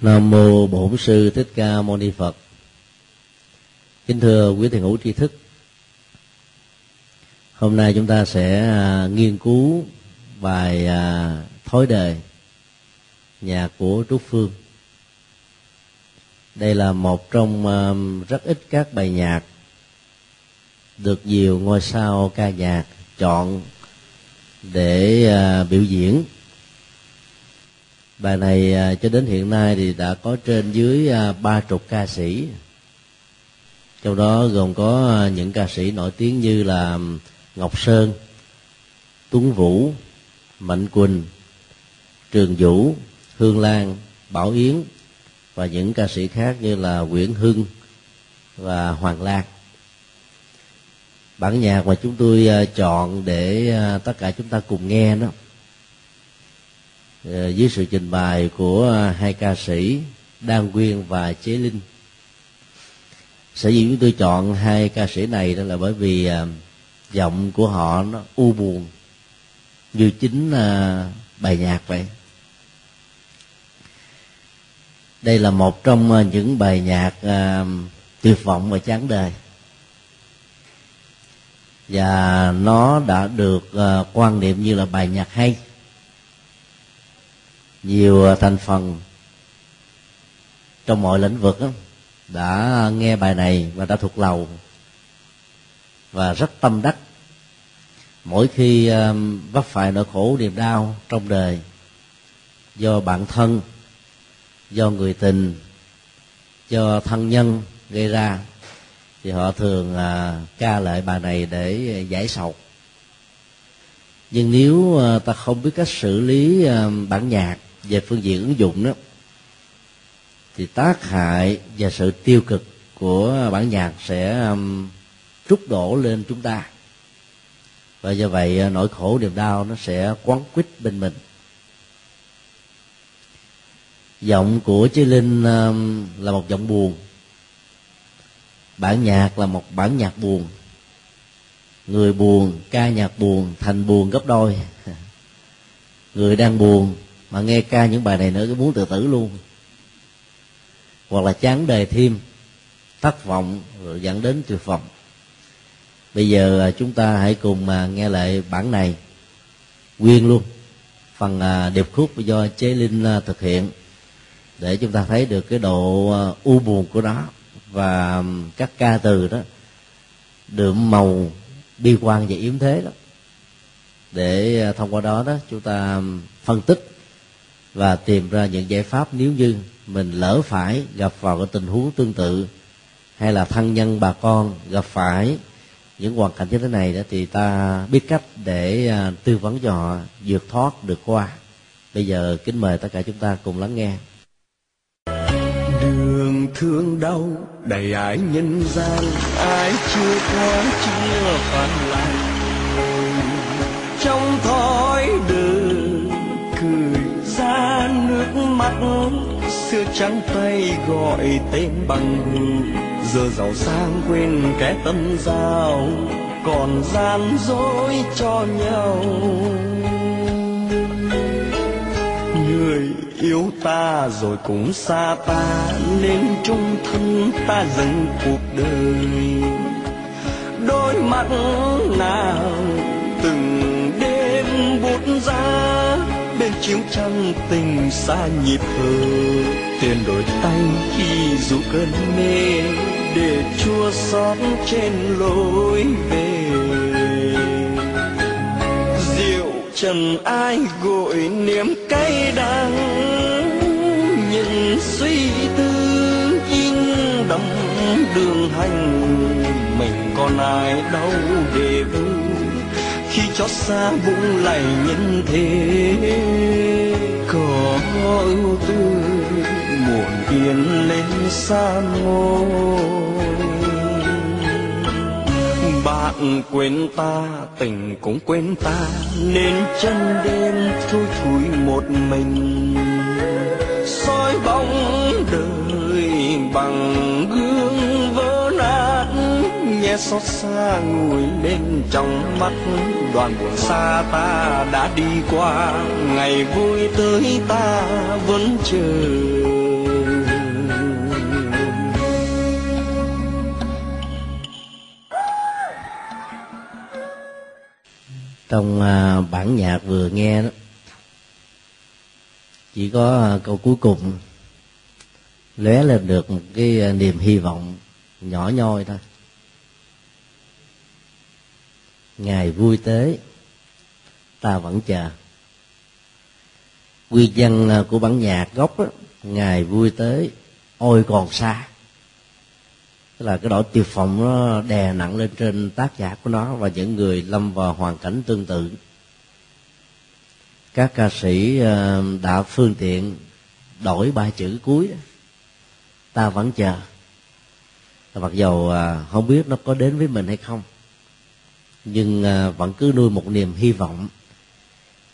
Nam mô Bổn sư Thích Ca Mâu Ni Phật. Kính thưa quý thiền hữu tri thức. Hôm nay chúng ta sẽ à, nghiên cứu bài à, thối đề, nhà của Trúc Phương. Đây là một trong à, rất ít các bài nhạc được nhiều ngôi sao ca nhạc chọn để biểu diễn bài này à, cho đến hiện nay thì đã có trên dưới à, ba chục ca sĩ. Trong đó gồm có à, những ca sĩ nổi tiếng như là ngọc sơn, tuấn vũ, mạnh quỳnh, trường vũ, hương lan, bảo yến và những ca sĩ khác như là nguyễn hưng và hoàng lan bản nhạc mà chúng tôi chọn để tất cả chúng ta cùng nghe đó Ờ, dưới sự trình bày của ờ, hai ca sĩ Đan Quyên và Chế Linh. Sở dĩ chúng tôi chọn hai ca sĩ này đó là bởi vì ờ, giọng của họ nó u buồn, như chính bài nhạc vậy. Đây là một trong những bài nhạc tuyệt vọng và chán đời. Và nó đã được quan niệm như là bài nhạc hay nhiều à, thành phần trong mọi lĩnh vực đó, đã nghe bài này và đã thuộc lầu và rất tâm đắc. Mỗi khi à, vấp phải nỗi khổ niềm đau trong đời do bản thân do người tình do thân nhân gây ra thì họ thường à, ca lại bài này để giải sầu. Nhưng nếu ta không biết cách xử lý bản nhạc về phương diện ứng dụng đó thì tác hại và sự tiêu cực của bản nhạc sẽ um, trút đổ lên chúng ta. Và do vậy uh, nỗi khổ niềm đau nó sẽ quán quýt bên mình. Giọng của chế linh um, là một giọng buồn. Bản nhạc là một bản nhạc buồn. Người buồn ca nhạc buồn thành buồn gấp đôi. Người đang buồn mà nghe ca những bài này nữa cứ muốn tự tử luôn. Hoặc là chán đề thêm, thất vọng rồi dẫn đến tuyệt vọng. Bây giờ à, chúng ta hãy cùng mà nghe lại bản này. Nguyên luôn. Phần à, điệp khúc do chế linh à, thực hiện. Để chúng ta thấy được cái độ u buồn của nó và các ca từ đó đượm màu bi quan và yếm thế đó. Để thông qua đó đó, chúng ta phân tích và tìm ra những giải pháp nếu như mình lỡ phải gặp vào cái tình huống tương tự, hay là thân nhân, bà con gặp phải những hoàn cảnh như thế này đó, thì ta biết cách để à, tư vấn cho họ, vượt thoát được qua. Bây giờ kính mời tất cả chúng ta cùng lắng nghe. Đường thương đau, đầy ái nhân gian, ai chưa qua chưa phản lại. Trong thói nước mắt xưa trắng tay gọi tên bằng. Giờ giàu sang quên cái tâm giao, còn gian dối cho nhau. Người yêu ta rồi cũng xa ta, nên chung thân ta dừng cuộc đời. Đôi mắt nào từng đêm bút ra bên chiếu trăng tình xa nhịp thở. Tiền đổi tay khi dù cơn mê, để chua xót trên lối về. Rượu trần ai gội niềm cay đắng những suy tư in đậm đường hành. Mình còn ai đâu để vui, khi chót xa buông lại nhân thế có ưu tư, muộn yên lên xa ngôi. Bạn quên ta, tình cũng quên ta, nên chân đêm thui thủi một mình. Soi bóng đời bằng gương xót xa ngồi bên trong mắt đoàn buồn xa ta đã đi qua. Ngày vui tới ta vẫn chờ. Trong à, bản nhạc vừa nghe đó, chỉ có à, câu cuối cùng, lóe lên được một cái à, niềm hy vọng nhỏ nhoi thôi ngày vui tới. Ta vẫn chờ. Quy dân à, của bản nhạc gốc đó, ngày vui tới. Ôi còn xa. Tức là cái đội tuyệt phòng nó đè nặng lên trên tác giả của nó và những người lâm vào hoàn cảnh tương tự. Các ca sĩ à, đã phương tiện đổi ba chữ cuối đó. ta vẫn chờ. Mặc dầu à, không biết nó có đến với mình hay không nhưng à, vẫn cứ nuôi một niềm hy vọng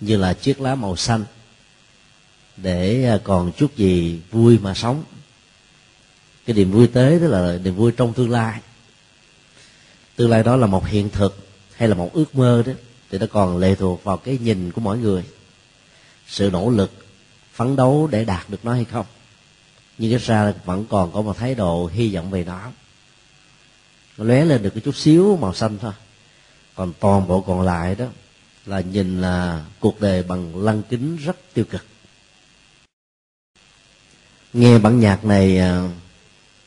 như là chiếc lá màu xanh để à, còn chút gì vui mà sống. Cái niềm vui tới đó là niềm vui trong tương lai. Tương lai đó là một hiện thực hay là một ước mơ đó, thì nó còn lệ thuộc vào cái nhìn của mỗi người. Sự nỗ lực, phấn đấu để đạt được nó hay không. Nhưng cái ra vẫn còn có một thái độ hy vọng về nó. Nó lóe lên được cái chút xíu màu xanh thôi còn toàn bộ còn lại đó là nhìn là cuộc đời bằng lăng kính rất tiêu cực. Nghe bản nhạc này à,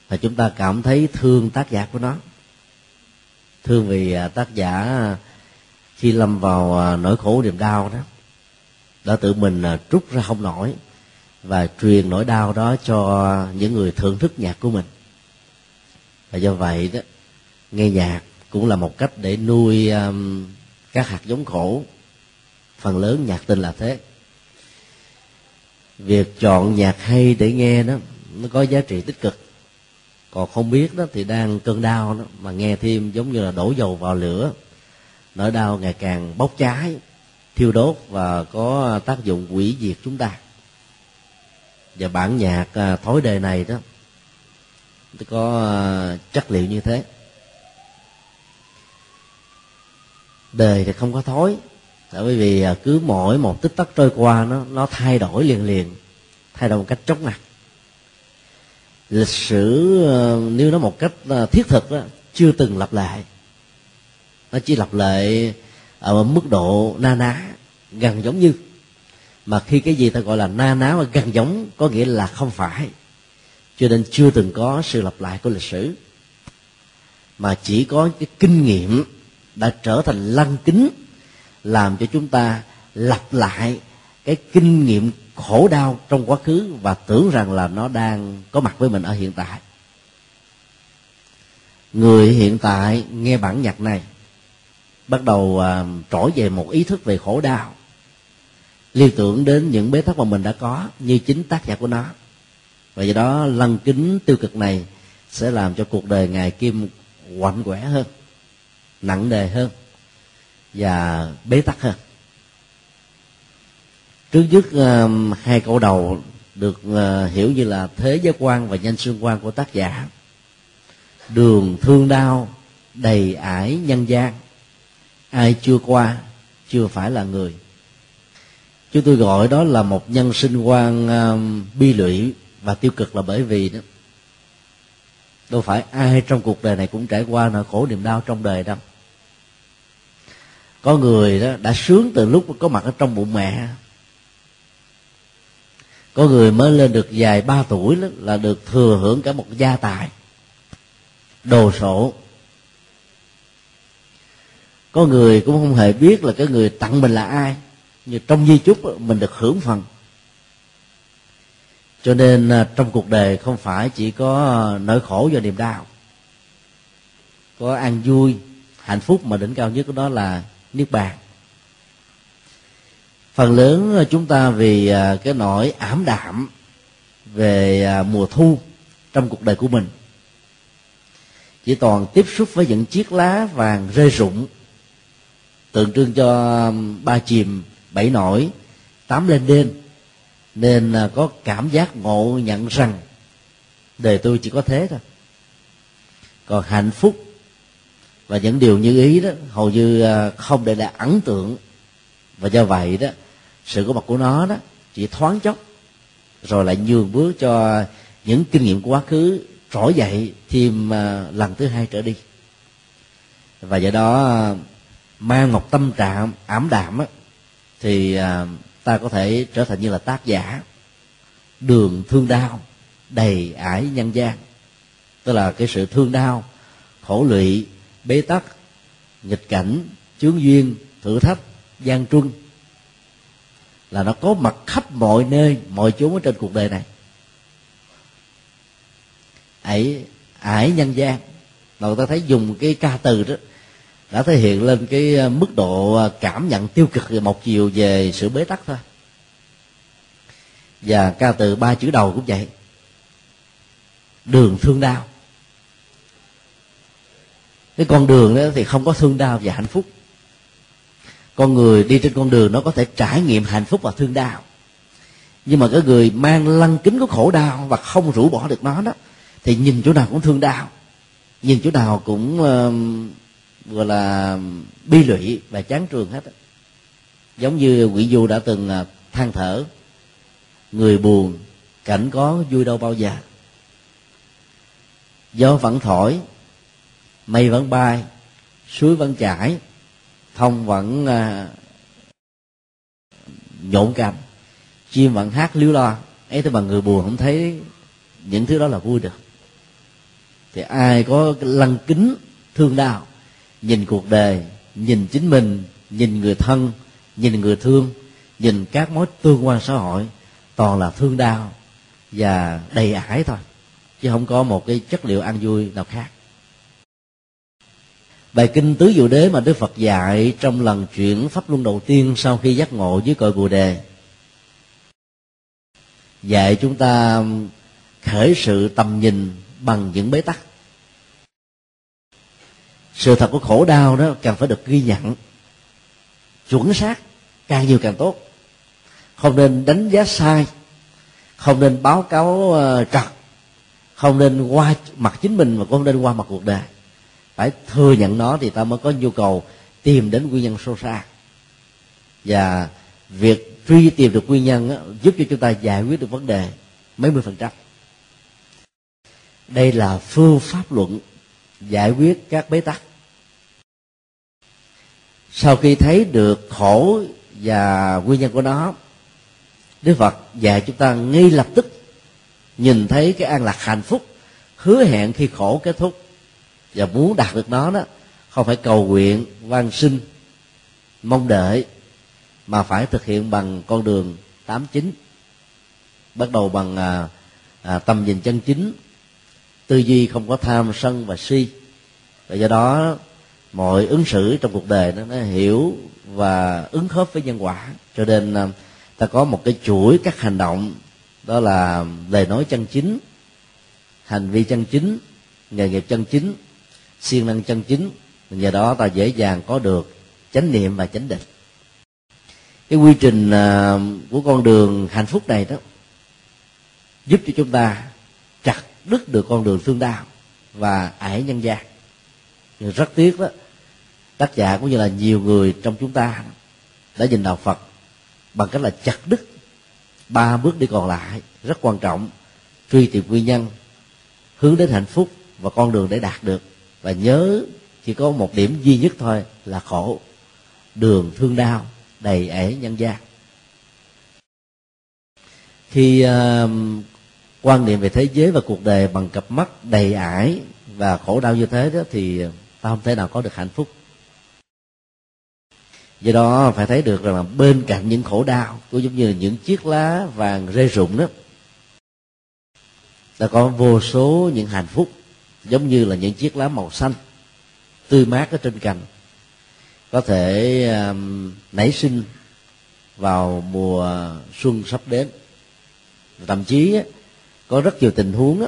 là chúng ta cảm thấy thương tác giả của nó. Thương vì à, tác giả à, khi lâm vào nỗi khổ niềm đau đó, đã tự mình trút ra không nổi và truyền nỗi đau đó cho những người thưởng thức nhạc của mình. Và do vậy đó, nghe nhạc cũng là một cách để nuôi um, các hạt giống khổ. Phần lớn nhạc tình là thế. Việc chọn nhạc hay để nghe đó nó có giá trị tích cực. Còn không biết đó thì đang cơn đau đó mà nghe thêm giống như là đổ dầu vào lửa. Nỗi đau ngày càng bốc cháy thiêu đốt và có tác dụng hủy diệt chúng ta. Và bản nhạc à, thối đề này đó có à, chất liệu như thế. Đời thì không có thối. Tại vì à, cứ mỗi một tích tắc trôi qua, nó nó thay đổi liền liền, thay đổi một cách chóng mặt. Lịch sử ờ, nếu nó một cách ờ, thiết thực đó, chưa từng lặp lại. Nó chỉ lặp lại ở mức độ na ná, gần giống như. Mà khi cái gì ta gọi là na ná và gần giống, có nghĩa là không phải. Cho nên chưa từng có sự lặp lại của lịch sử. Mà chỉ có cái kinh nghiệm đã trở thành lăng kính làm cho chúng ta lặp lại cái kinh nghiệm khổ đau trong quá khứ và tưởng rằng là nó đang có mặt với mình ở hiện tại. Người hiện tại nghe bản nhạc này bắt đầu à, trỗi về một ý thức về khổ đau liên tưởng đến những bế tắc mà mình đã có như chính tác giả của nó. Và do đó lăng kính tiêu cực này sẽ làm cho cuộc đời ngài kim quạnh quẻ hơn nặng nề hơn và bế tắc hơn. Trước nhất um, hai câu đầu được uh, hiểu như là thế giới quan và nhân sinh quan của tác giả. Đường thương đau đầy ải nhân gian, ai chưa qua, chưa phải là người. Chúng tôi gọi đó là một nhân sinh quan um, bi lụy và tiêu cực là bởi vì đó, đâu phải ai trong cuộc đời này cũng trải qua nỗi khổ niềm đau trong đời đâu có người đó đã sướng từ lúc có mặt ở trong bụng mẹ. Có người mới lên được vài ba tuổi đó, là được thừa hưởng cả một gia tài. Đồ sộ. Có người cũng không hề biết là cái người tặng mình là ai nhưng trong di chúc mình được hưởng phần. Cho nên à, trong cuộc đời không phải chỉ có à, nỗi khổ và niềm đau. Có an vui hạnh phúc mà đỉnh cao nhất của đó là niết bàn. Phần lớn ờ, chúng ta vì ờ, cái nỗi ảm đạm về ờ, mùa thu trong cuộc đời của mình. Chỉ toàn tiếp xúc với những chiếc lá vàng rơi rụng, tượng trưng cho ba chìm bảy nổi tám lên đêm nên có cảm giác ngộ nhận rằng đời tôi chỉ có thế thôi. Còn hạnh phúc và những điều như ý đó hầu như à, không để lại ấn tượng. Và do vậy đó sự có mặt của nó đó chỉ thoáng chốc rồi lại nhường bước cho những kinh nghiệm của quá khứ trỗi dậy thêm à, lần thứ hai trở đi. Và do đó à, mang một tâm trạng ảm đạm á, thì ta có thể trở thành như là tác giả. Đường thương đau đầy ải nhân gian. Tức là cái sự thương đau khổ lụy bế tắc, nghịch cảnh, chướng duyên, thử thách gian truân là nó có mặt khắp mọi nơi, mọi chốn ở trên cuộc đời này. Ấy, ải nhân gian, mà người ta thấy dùng cái ca từ đó, đã thể hiện lên cái ờ, mức độ ờ, cảm nhận tiêu cực về một chiều về sự bế tắc thôi. Và ca từ ba chữ đầu cũng vậy. Đường thương đau cái con đường đó thì không có thương đau và hạnh phúc. Con người đi trên con đường nó có thể trải nghiệm hạnh phúc và thương đau. Nhưng mà cái người mang lăng kính của khổ đau và không rũ bỏ được nó đó thì nhìn chỗ nào cũng thương đau. Nhìn chỗ nào cũng uh, gọi là bi lụy và chán trường hết giống như quỷ du đã từng uh, than thở người buồn cảnh có vui đâu bao giờ. Gió vẫn thổi mây vẫn bay, suối vẫn chảy, thông vẫn à, nhộn cành. Chim vẫn hát líu lo. Ấy thế mà người buồn không thấy những thứ đó là vui được. Thì ai có lăng kính thương đau, nhìn cuộc đời, nhìn chính mình, nhìn người thân, nhìn người thương, nhìn các mối tương quan xã hội, toàn là thương đau và đầy ải thôi. Chứ không có một cái chất liệu ăn vui nào khác bài kinh tứ diệu đế mà đức phật dạy trong lần chuyển pháp luân đầu tiên sau khi giác ngộ dưới cội bồ đề. Dạy chúng ta khởi sự tầm nhìn bằng những bế tắc. Sự thật của khổ đau đó càng phải được ghi nhận. Chuẩn xác, càng nhiều càng tốt. Không nên đánh giá sai, không nên báo cáo ờ, trật, không nên qua mặt chính mình mà cũng không nên qua mặt cuộc đời phải thừa nhận nó thì ta mới có nhu cầu tìm đến nguyên nhân sâu xa. Và việc truy tìm được nguyên nhân đó, giúp cho chúng ta giải quyết được vấn đề mấy mươi phần trăm. Đây là phương pháp luận giải quyết các bế tắc. Sau khi thấy được khổ và nguyên nhân của nó đức phật dạy chúng ta ngay lập tức nhìn thấy cái an lạc hạnh phúc hứa hẹn khi khổ kết thúc và muốn đạt được nó đó không phải cầu nguyện van sinh mong đợi mà phải thực hiện bằng con đường tám chín. Bắt đầu bằng à, à, tầm nhìn chân chính tư duy không có tham sân và si. Và do đó mọi ứng xử trong cuộc đời nó, nó hiểu và ứng khớp với nhân quả. Cho nên à, ta có một cái chuỗi các hành động đó là lời nói chân chính hành vi chân chính nghề nghiệp chân chính siêng năng chân chính, nhờ đó ta dễ dàng có được chánh niệm và chánh định. Cái quy trình à, của con đường hạnh phúc này đó giúp cho chúng ta chặt đứt được con đường thương đau và ải nhân gian. Nhưng rất tiếc đó, tác giả cũng như là nhiều người trong chúng ta đã nhìn đạo phật bằng cách là chặt đứt ba bước đi còn lại rất quan trọng, truy tìm nguyên nhân, hướng đến hạnh phúc và con đường để đạt được và nhớ chỉ có một điểm duy nhất thôi là khổ. Đường thương đau đầy ể nhân gian. Khi uh, quan niệm về thế giới và cuộc đời bằng cặp mắt đầy ải và khổ đau như thế đó thì ta không thể nào có được hạnh phúc. Do đó phải thấy được rằng là bên cạnh những khổ đau cũng giống như là những chiếc lá vàng rơi rụng đó đã có vô số những hạnh phúc giống như là những chiếc lá màu xanh tươi mát ở trên cành. Có thể um, nảy sinh vào mùa xuân sắp đến. Thậm chí có rất nhiều tình huống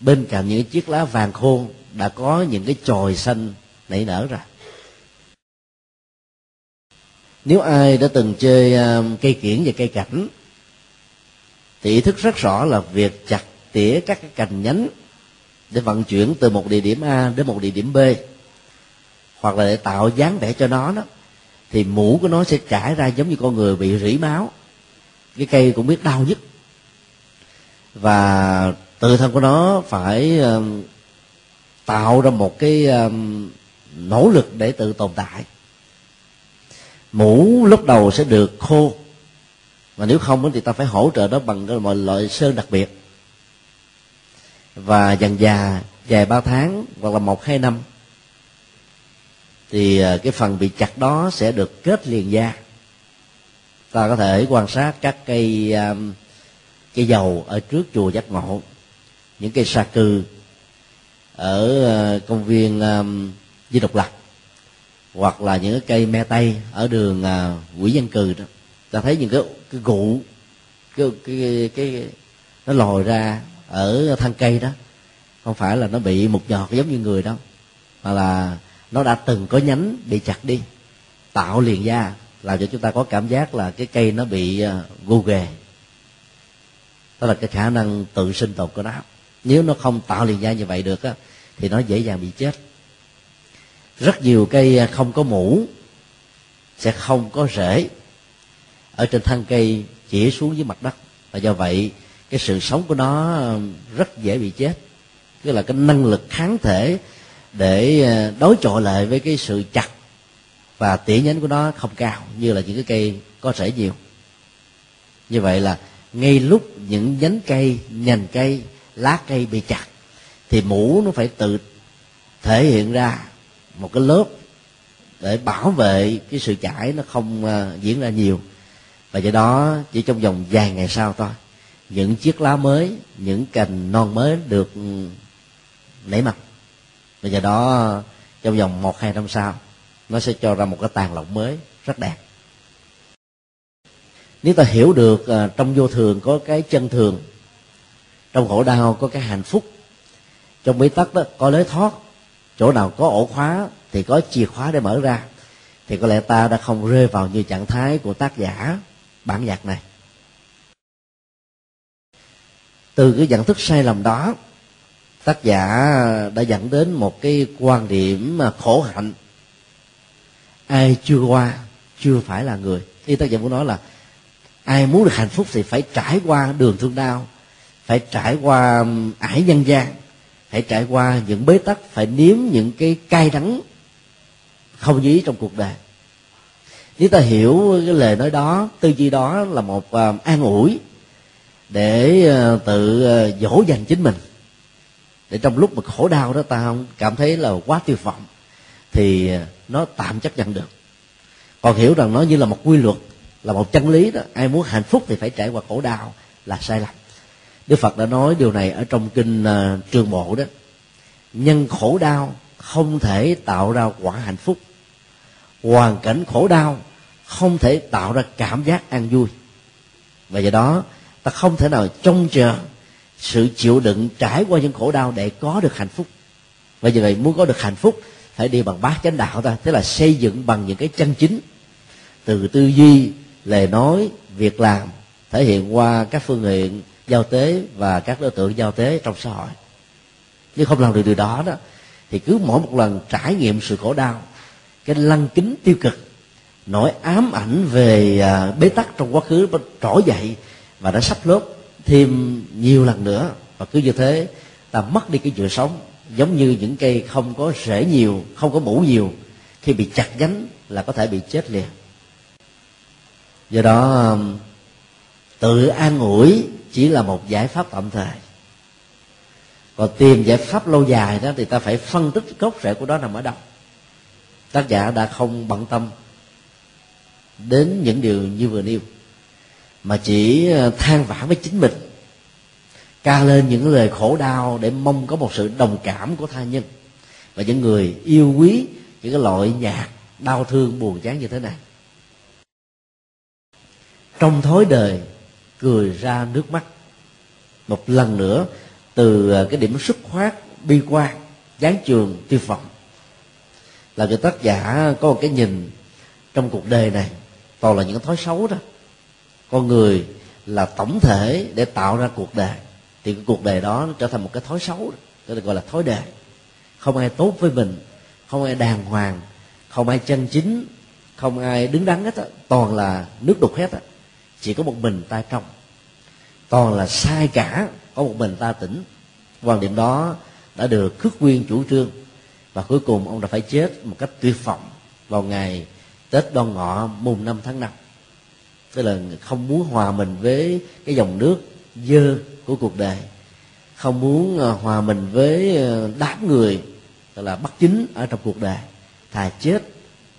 bên cạnh những chiếc lá vàng khô đã có những cái chồi xanh nảy nở ra. Nếu ai đã từng chơi um, cây kiển và cây cảnh thì ý thức rất rõ là việc chặt tỉa các cái cành nhánh để vận chuyển từ một địa điểm A đến một địa điểm B, hoặc là để tạo dáng vẻ cho nó đó, thì mũ của nó sẽ trải ra giống như con người bị rỉ máu. Cái cây cũng biết đau nhất. Và tự thân của nó phải um, tạo ra một cái um, nỗ lực để tự tồn tại. Mũ lúc đầu sẽ được khô mà nếu không thì ta phải hỗ trợ nó bằng mọi loại sơn đặc biệt và dần già dài ba tháng hoặc là một hai năm thì ờ, cái phần bị chặt đó sẽ được kết liền da. Ta có thể quan sát các cây cây dầu ở trước chùa giác ngộ. Những cây sa cư ở ờ, công viên di độc lập hoặc là những cái cây me tây ở đường ờ, quỷ quỹ dân cừ đó. Ta thấy những cái cái gụ cái cái cái, cái nó lòi ra ở thân cây đó. Không phải là nó bị mục nhọt giống như người đâu mà là nó đã từng có nhánh bị chặt đi tạo liền da làm cho chúng ta có cảm giác là cái cây nó bị ờ, gù ghề. Đó là cái khả năng tự sinh tồn của nó. Nếu nó không tạo liền da như vậy được á, thì nó dễ dàng bị chết. Rất nhiều cây ờ, không có mũ sẽ không có rễ. Ở trên thân cây chỉ xuống dưới mặt đất. Và do vậy cái sự sống của nó rất dễ bị chết. Tức là cái năng lực kháng thể để ờ, đối chọi lại với cái sự chặt và tỉa nhánh của nó không cao, như là những cái cây có rễ nhiều. Như vậy là ngay lúc những nhánh cây, nhành cây, lá cây bị chặt, thì mũ nó phải tự thể hiện ra một cái lớp để bảo vệ cái sự chảy nó không ờ, diễn ra nhiều. Và do đó chỉ trong vòng vài ngày sau thôi những chiếc lá mới, những cành non mới được nảy mầm và do đó, trong vòng một, hai năm sau, nó sẽ cho ra một cái tàn lộng mới rất đẹp. Nếu ta hiểu được à, trong vô thường có cái chân thường, trong khổ đau có cái hạnh phúc, trong bế tắc đó có lối thoát, chỗ nào có ổ khóa thì có chìa khóa để mở ra, thì có lẽ ta đã không rơi vào như trạng thái của tác giả bản nhạc này từ cái nhận thức sai lầm đó tác giả đã dẫn đến một cái quan điểm mà khổ hạnh. Ai chưa qua chưa phải là người. Ý tác giả muốn nói là ai muốn được hạnh phúc thì phải trải qua đường thương đau phải trải qua ải nhân gian phải trải qua những bế tắc phải nếm những cái cay đắng không dí trong cuộc đời. Nếu ta hiểu cái lời nói đó tư duy đó là một uh, an ủi để ờ, tự ờ, dỗ dành chính mình. Để trong lúc mà khổ đau đó ta không cảm thấy là quá tuyệt vọng thì ờ, nó tạm chấp nhận được. Còn hiểu rằng nó như là một quy luật là một chân lý đó. Ai muốn hạnh phúc thì phải trải qua khổ đau là sai lầm. Đức phật đã nói điều này ở trong kinh uh, trường bộ đó. Nhân khổ đau không thể tạo ra quả hạnh phúc. Hoàn cảnh khổ đau không thể tạo ra cảm giác an vui. Và do đó ta không thể nào trông chờ sự chịu đựng trải qua những khổ đau để có được hạnh phúc. Và như vậy, muốn có được hạnh phúc, phải đi bằng bát chánh đạo ta tức là xây dựng bằng những cái chân chính. Từ tư duy lời nói, việc làm, thể hiện qua các phương diện giao tế và các đối tượng giao tế trong xã hội. Nếu không làm được điều đó đó, thì cứ mỗi một lần trải nghiệm sự khổ đau, cái lăng kính tiêu cực, nỗi ám ảnh về à, bế tắc trong quá khứ trỗi dậy và đã sắp lớp thêm nhiều lần nữa. Và cứ như thế, ta mất đi cái sự sống, giống như những cây không có rễ nhiều, không có mũ nhiều. Khi bị chặt nhánh là có thể bị chết liền. Do đó um, tự an ủi chỉ là một giải pháp tạm thời. Còn tìm giải pháp lâu dài đó thì ta phải phân tích gốc rễ của đó nằm ở đâu. Tác giả đã không bận tâm đến những điều như vừa nêu mà chỉ ờ, than vãn với chính mình, ca lên những lời khổ đau để mong có một sự đồng cảm của tha nhân. Và những người yêu quý, những cái loại nhạc đau thương buồn chán như thế này. Trong thối đời, cười ra nước mắt. Một lần nữa, từ ờ, cái điểm xuất phát bi quan, gián trường tiêu vọng, là người tác giả có một cái nhìn trong cuộc đời này toàn là những thói xấu đó con người là tổng thể để tạo ra cuộc đời. Thì cái cuộc đời đó nó trở thành một cái thói xấu đó gọi là thói đời. Không ai tốt với mình, không ai đàng hoàng, không ai chân chính, không ai đứng đắn hết á. Toàn là nước đục hết á. Chỉ có một mình ta trong. Toàn là sai cả, có một mình ta tỉnh. Quan điểm đó đã được khước nguyên chủ trương. Và cuối cùng ông đã phải chết một cách tuyệt vọng vào ngày tết đoan ngọ mùng năm tháng năm tức là không muốn hòa mình với cái dòng nước dơ của cuộc đời. Không muốn ờ, hòa mình với ờ, đám người, tức là bất chính ở trong cuộc đời. Thà chết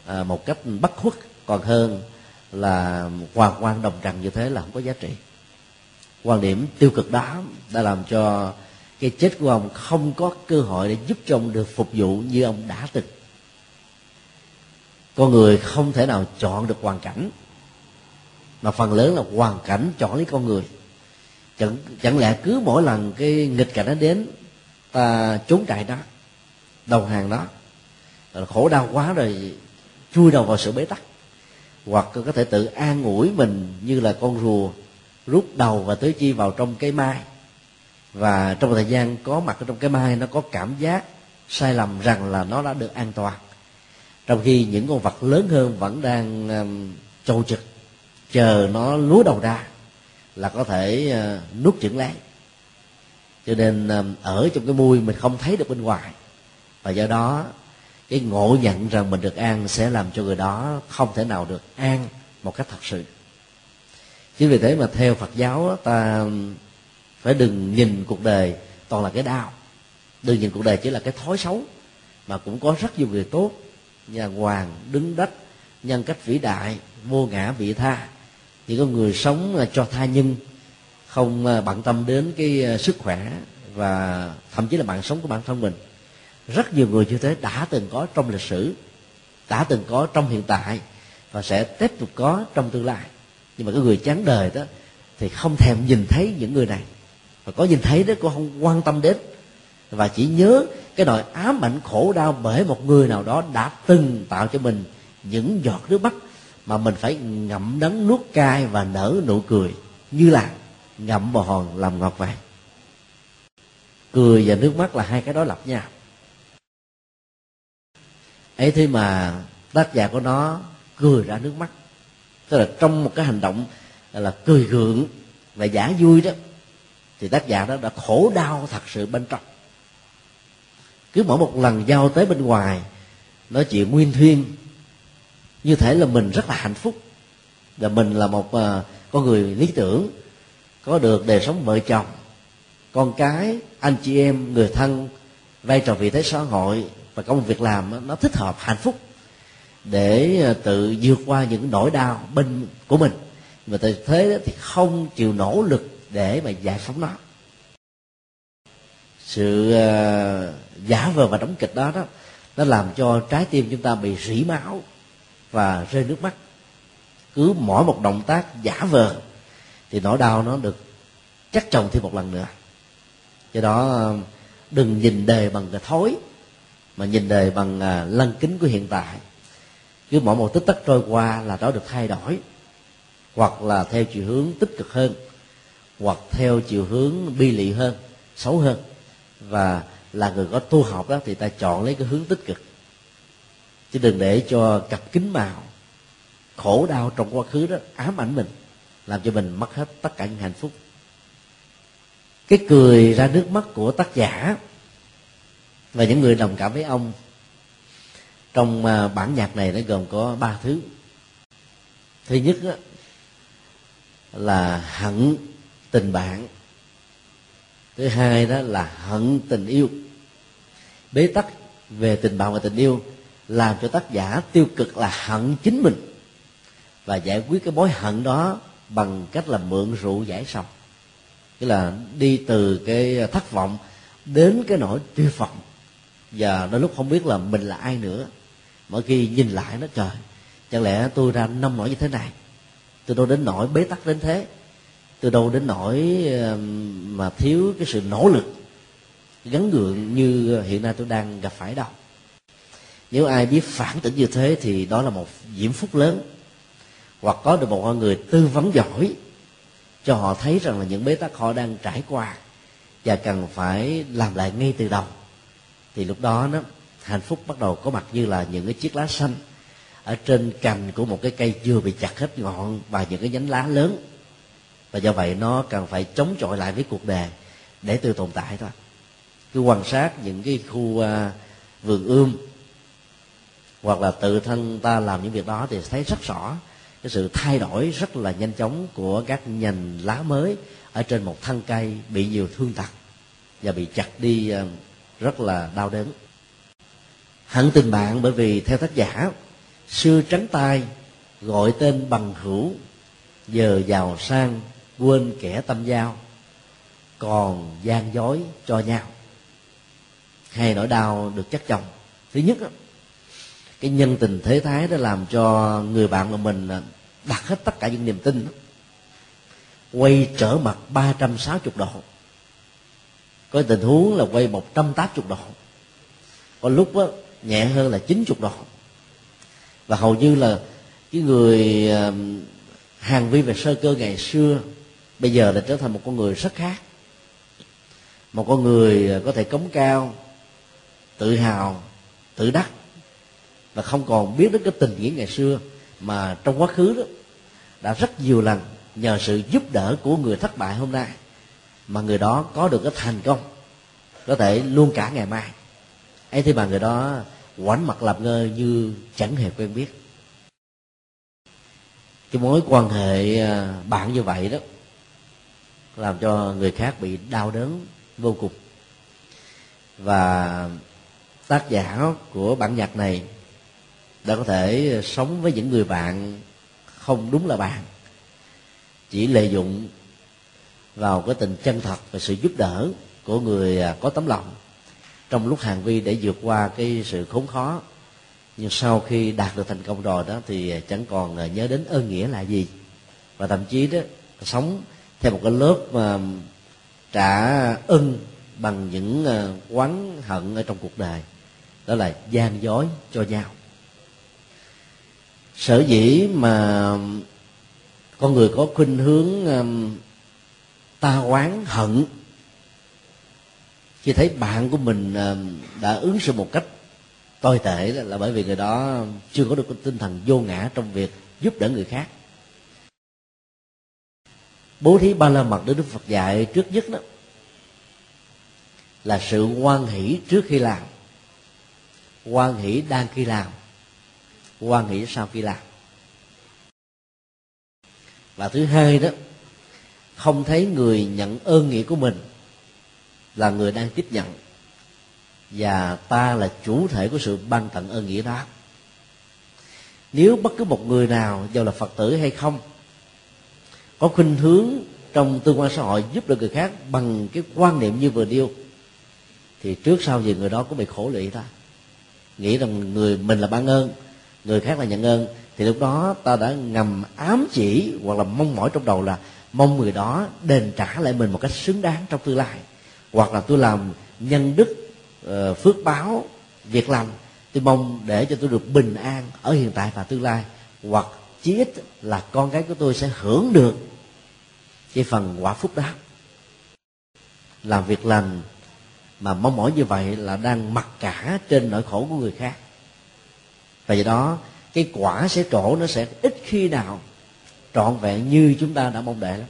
ờ, một cách bất khuất. Còn hơn là hoàng quan đồng trần như thế là không có giá trị. Quan điểm tiêu cực đó đã làm cho cái chết của ông không có cơ hội để giúp cho ông được phục vụ như ông đã từng. Con người không thể nào chọn được hoàn cảnh mà phần lớn là hoàn cảnh chọn lấy con người. Chẳng, chẳng lẽ cứ mỗi lần cái nghịch cảnh nó đến ta trốn chạy đó đầu hàng đó khổ đau quá rồi chui đầu vào sự bế tắc. Hoặc có thể tự an ủi mình như là con rùa rút đầu và tứ chi vào trong cái mai. Và trong thời gian có mặt ở trong cái mai nó có cảm giác sai lầm rằng là nó đã được an toàn. Trong khi những con vật lớn hơn vẫn đang um, trâu trực chờ nó lúa đầu ra là có thể ờ, nuốt chửng lấy cho nên ờ, ở trong cái mui mình không thấy được bên ngoài. Và do đó, cái ngộ nhận rằng mình được an sẽ làm cho người đó không thể nào được an một cách thật sự. Chính vì thế mà theo phật giáo ta phải đừng nhìn cuộc đời toàn là cái đau. Đừng nhìn cuộc đời chỉ là cái thói xấu, mà cũng có rất nhiều người tốt, nhà hoàng, đứng đất nhân cách vĩ đại, vô ngã vị tha chỉ có người sống là cho tha nhân, không à, bận tâm đến cái à, sức khỏe và thậm chí là mạng sống của bản thân mình. Rất nhiều người như thế đã từng có trong lịch sử, đã từng có trong hiện tại và sẽ tiếp tục có trong tương lai. Nhưng mà cái người chán đời đó thì không thèm nhìn thấy những người này. Và có nhìn thấy đó cũng không quan tâm đến. Và chỉ nhớ cái nỗi ám ảnh khổ đau bởi một người nào đó đã từng tạo cho mình những giọt nước mắt mà mình phải ngậm đắng nuốt cay và nở nụ cười như là ngậm bò hòn làm ngọt vậy cười và nước mắt là hai cái đó lập nhau ấy thế mà tác giả của nó cười ra nước mắt. Tức là trong một cái hành động là cười gượng và giả vui đó, thì tác giả đó đã khổ đau thật sự bên trong. Cứ mỗi một lần giao tới bên ngoài, nói chuyện nguyên thuyên như thể là mình rất là hạnh phúc. Và mình là một uh, con người lý tưởng có được đời sống vợ chồng con cái anh chị em người thân vai trò vị thế xã hội và công việc làm nó thích hợp hạnh phúc để ờ, tự vượt qua những nỗi đau bên của mình. Mà tại thế thì không chịu nỗ lực để mà giải phóng nó. Sự uh, giả vờ và đóng kịch đó đó nó làm cho trái tim chúng ta bị rỉ máu và rơi nước mắt. Cứ mỗi một động tác giả vờ thì nỗi đau nó được chắc chồng thêm một lần nữa. Do đó, đừng nhìn đề bằng cái thối, mà nhìn đề bằng à, lăng kính của hiện tại. Cứ mỗi một tích tắc trôi qua là nó được thay đổi, hoặc là theo chiều hướng tích cực hơn, hoặc theo chiều hướng bi lị hơn, xấu hơn. Và là người có tu học đó thì ta chọn lấy cái hướng tích cực chứ đừng để cho cặp kính màu khổ đau trong quá khứ đó ám ảnh mình làm cho mình mất hết tất cả những hạnh phúc. Cái cười ra nước mắt của tác giả và những người đồng cảm với ông trong à, bản nhạc này nó gồm có ba thứ. Thứ nhất đó, là hận tình bạn. Thứ hai đó là hận tình yêu. Bế tắc về tình bạn và tình yêu làm cho tác giả tiêu cực là hận chính mình và giải quyết cái mối hận đó bằng cách là mượn rượu giải sầu. Tức là đi từ cái thất vọng đến cái nỗi tuyệt vọng. Và đôi lúc không biết là mình là ai nữa. Mỗi khi nhìn lại nó, trời, chẳng lẽ tôi ra năm nỗi như thế này? Từ đâu đến nỗi bế tắc đến thế? Từ đâu đến nỗi mà thiếu cái sự nỗ lực? Gắn gượng như hiện nay tôi đang gặp phải đâu nếu ai biết phản tỉnh như thế thì đó là một diễm phúc lớn. Hoặc có được một con người tư vấn giỏi cho họ thấy rằng là những bế tắc họ đang trải qua và cần phải làm lại ngay từ đầu. Thì lúc đó nó hạnh phúc bắt đầu có mặt như là những cái chiếc lá xanh ở trên cành của một cái cây vừa bị chặt hết ngọn và những cái nhánh lá lớn. Và do vậy nó cần phải chống chọi lại với cuộc đời để tự tồn tại thôi. Cứ quan sát những cái khu uh, vườn ươm hoặc là tự thân ta làm những việc đó thì thấy rất rõ cái sự thay đổi rất là nhanh chóng của các nhành lá mới ở trên một thân cây bị nhiều thương tật và bị chặt đi ờ, rất là đau đớn. Hẳn tình bạn bởi vì theo tác giả xưa trắng tay gọi tên bằng hữu, giờ giàu sang quên kẻ tâm giao, còn gian dối cho nhau. Hai nỗi đau được chất chồng. Thứ nhất cái nhân tình thế thái đó làm cho người bạn của mình à, đặt hết tất cả những niềm tin quay trở mặt 360 độ. Có tình huống là quay 180 độ. Có lúc đó, nhẹ hơn là 90 độ. Và hầu như là cái người à, hàng vi về sơ cơ ngày xưa bây giờ là trở thành một con người rất khác. Một con người à, có thể cống cao tự hào tự đắc và không còn biết đến cái tình nghĩa ngày xưa mà trong quá khứ đó, đã rất nhiều lần nhờ sự giúp đỡ của người thất bại hôm nay mà người đó có được cái thành công, có thể luôn cả ngày mai. Ấy thì mà người đó quảnh mặt làm ngơ như chẳng hề quen biết. Cái mối quan hệ à, bạn như vậy đó làm cho người khác bị đau đớn vô cùng. Và tác giả của bản nhạc này đã có thể ờ, sống với những người bạn không đúng là bạn. Chỉ lợi dụng vào cái tình chân thật và sự giúp đỡ của người à, có tấm lòng trong lúc hàng vi để vượt qua cái sự khốn khó. Nhưng sau khi đạt được thành công rồi đó thì à, chẳng còn à, nhớ đến ơn nghĩa là gì. Và thậm chí đó, sống theo một cái lớp mà trả ân bằng những quán hận ở trong cuộc đời. Đó là gian dối cho nhau sở dĩ mà con người có khuynh hướng um, ta oán hận khi thấy bạn của mình um, đã ứng xử một cách tồi tệ là bởi vì người đó chưa có được cái tinh thần vô ngã trong việc giúp đỡ người khác. Bố thí ba la mật được đức phật dạy trước nhất đó là sự quan hỷ trước khi làm. Quan hỷ đang khi làm quan nghĩ sau khi làm và thứ hai đó, không thấy người nhận ơn nghĩa của mình là người đang tiếp nhận. Và ta là chủ thể của sự ban tặng ơn nghĩa đó. Nếu bất cứ một người nào dù là phật tử hay không, có khuynh hướng trong tương quan xã hội giúp được người khác bằng cái quan niệm như vừa điêu thì trước sau gì người đó cũng bị khổ lụy ta. Nghĩ rằng người mình là ban ơn người khác là nhận ơn. Thì lúc đó ta đã ngầm ám chỉ hoặc là mong mỏi trong đầu là mong người đó đền trả lại mình một cách xứng đáng trong tương lai. Hoặc là tôi làm nhân đức ờ, phước báo, việc làm tôi mong để cho tôi được bình an ở hiện tại và tương lai. Hoặc chí ít là con cái của tôi sẽ hưởng được cái phần quả phúc đó. Làm việc lành mà mong mỏi như vậy là đang mặc cả trên nỗi khổ của người khác và do đó cái quả sẽ trổ nó sẽ ít khi nào trọn vẹn như chúng ta đã mong đợi lắm.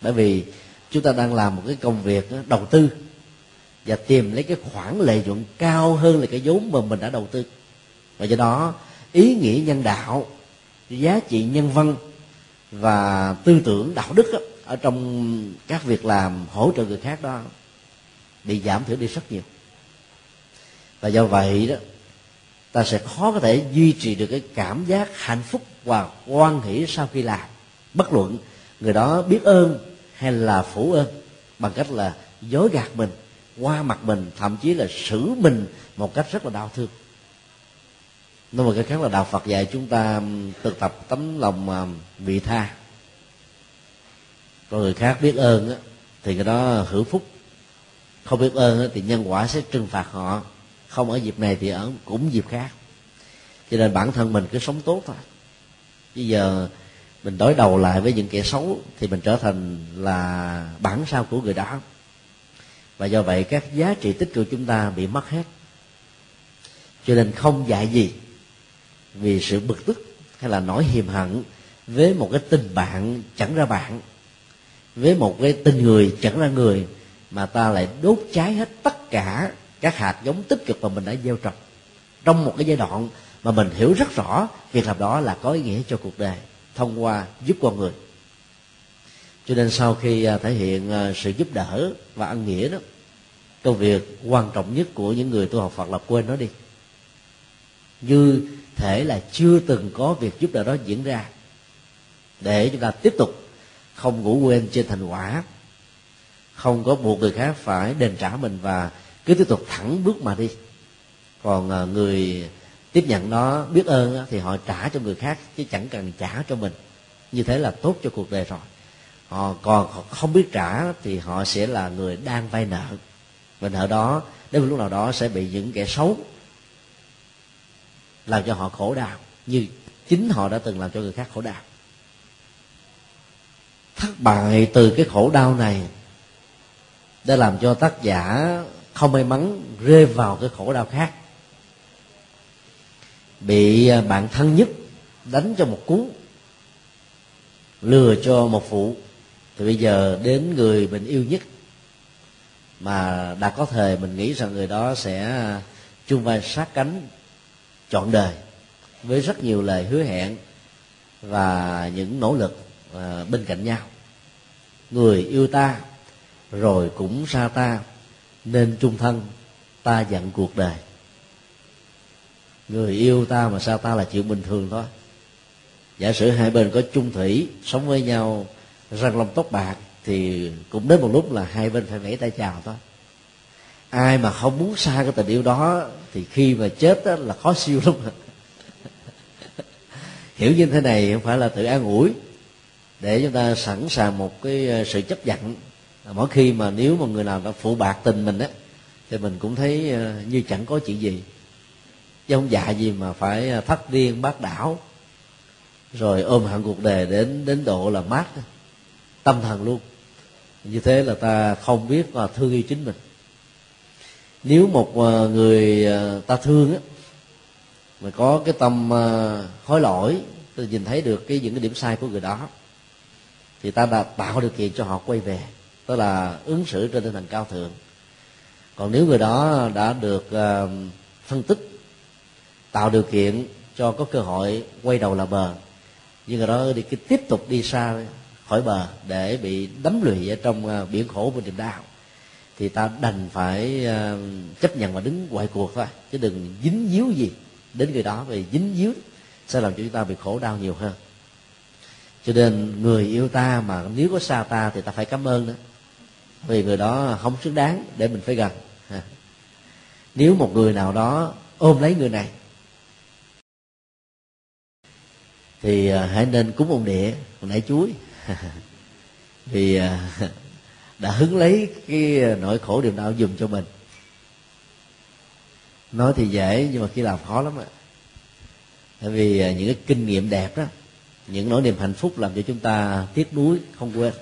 Bởi vì chúng ta đang làm một cái công việc đầu tư và tìm lấy cái khoản lợi nhuận cao hơn là cái vốn mà mình đã đầu tư. Và do đó ý nghĩa nhân đạo giá trị nhân văn và tư tưởng đạo đức đó, ở trong các việc làm hỗ trợ người khác đó bị giảm thiểu đi rất nhiều. Và do vậy đó ta sẽ khó có thể duy trì được cái cảm giác hạnh phúc và quan hỷ sau khi làm. Bất luận người đó biết ơn hay là phủ ơn bằng cách là dối gạt mình qua mặt mình thậm chí là xử mình một cách rất là đau thương. Nói một cái khác là đạo phật dạy chúng ta thực tập tấm lòng à, vị tha. Còn người khác biết ơn á, thì người đó hưởng phúc. Không biết ơn á, thì nhân quả sẽ trừng phạt họ không ở dịp này thì ở cũng dịp khác. Cho nên bản thân mình cứ sống tốt thôi. Bây giờ mình đối đầu lại với những kẻ xấu thì mình trở thành là bản sao của người đó. Và do vậy các giá trị tích cực chúng ta bị mất hết. Cho nên không dạy gì vì sự bực tức hay là nỗi hiềm hận với một cái tình bạn chẳng ra bạn, với một cái tình người chẳng ra người mà ta lại đốt cháy hết tất cả các hạt giống tích cực mà mình đã gieo trồng. Trong một cái giai đoạn mà mình hiểu rất rõ, việc làm đó là có ý nghĩa cho cuộc đời, thông qua giúp con người. Cho nên sau khi à, thể hiện à, sự giúp đỡ và ăn nghĩa đó, công việc quan trọng nhất của những người tu học Phật là quên nó đi. Như thể là chưa từng có việc giúp đỡ đó diễn ra. Để chúng ta tiếp tục không ngủ quên trên thành quả, không có buộc người khác phải đền trả mình và cứ tiếp tục thẳng bước mà đi. Còn à, người tiếp nhận nó biết ơn thì họ trả cho người khác, chứ chẳng cần trả cho mình. Như thế là tốt cho cuộc đời rồi. Họ còn không biết trả thì họ sẽ là người đang vay nợ. Và nợ đó, đến một lúc nào đó sẽ bị những kẻ xấu làm cho họ khổ đau, như chính họ đã từng làm cho người khác khổ đau. Thất bại từ cái khổ đau này đã làm cho tác giả không may mắn, rơi vào cái khổ đau khác. Bị à, bạn thân nhất đánh cho một cú, lừa cho một phụ. Thì bây giờ đến người mình yêu nhất, mà đã có thời mình nghĩ rằng người đó sẽ chung vai sát cánh trọn đời, với rất nhiều lời hứa hẹn và những nỗ lực à, bên cạnh nhau. Người yêu ta, rồi cũng xa ta nên chung thân, ta dặn cuộc đời. Người yêu ta mà sao ta là chuyện bình thường thôi giả sử hai bên có chung thủy, sống với nhau, răng long tóc bạc, thì cũng đến một lúc là hai bên phải vẫy tay chào thôi ai mà không muốn xa cái tình yêu đó, thì khi mà chết đó là khó siêu lắm. Hiểu như thế này không phải là tự an ủi. Để chúng ta sẵn sàng một cái ờ, sự chấp nhận À, mỗi khi mà nếu mà người nào đã phụ bạc tình mình á, thì mình cũng thấy ờ, như chẳng có chuyện gì. Chứ không dạ gì mà phải ờ, thất điên bác đảo, rồi ôm hẳn cuộc đời đến đến độ là mát, tâm thần luôn. Như thế là ta không biết là thương yêu chính mình. Nếu một ờ, người ta thương á, mà có cái tâm hối lỗi tôi nhìn thấy được cái những cái điểm sai của người đó, thì ta đã tạo điều kiện cho họ quay về tức là ứng xử trên tinh thần cao thượng. Còn nếu người đó đã được uh, phân tích tạo điều kiện cho có cơ hội quay đầu là bờ nhưng người đó đi cái tiếp tục đi xa khỏi bờ để bị đắm lụy ở trong uh, biển khổ của niềm đau thì ta đành phải uh, chấp nhận và đứng ngoài cuộc thôi. Chứ đừng dính díu gì đến người đó vì dính díu sẽ làm cho chúng ta bị khổ đau nhiều hơn. Cho nên người yêu ta mà nếu có xa ta thì ta phải cảm ơn nữa vì người đó không xứng đáng để mình phải gần. Nếu một người nào đó ôm lấy người này, thì à, hãy nên cúng ông địa nãy chuối. Vì à, đã hứng lấy cái nỗi khổ điều đau dùm cho mình. Nói thì dễ, nhưng mà khi làm khó lắm ạ tại vì à, những cái kinh nghiệm đẹp đó, những nỗi niềm hạnh phúc làm cho chúng ta tiếc nuối, không quên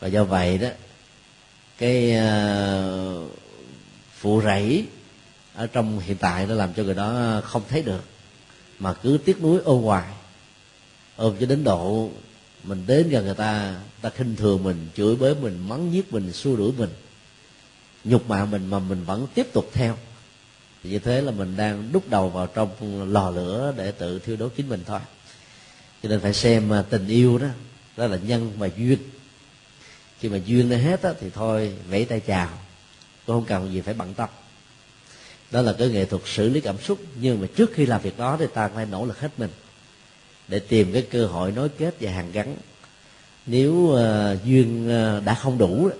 và do vậy đó cái uh, phụ rẫy ở trong hiện tại nó làm cho người đó không thấy được mà cứ tiếc nuối ôm hoài. Ôm cho đến độ mình đến gần người ta ta khinh thường mình chửi bới mình mắng giết mình xua đuổi mình nhục mạ mình mà mình vẫn tiếp tục theo. Thì như thế là mình đang đúc đầu vào trong lò lửa để tự thiêu đốt chính mình thôi. Cho nên phải xem à, tình yêu đó đó là nhân và duyên khi mà duyên đã hết á, thì thôi vẫy tay chào. Tôi không cần gì phải bận tâm. Đó là cái nghệ thuật xử lý cảm xúc nhưng mà trước khi làm việc đó thì ta phải nỗ lực hết mình để tìm cái cơ hội nối kết và hàng gắn. Nếu uh, duyên uh, đã không đủ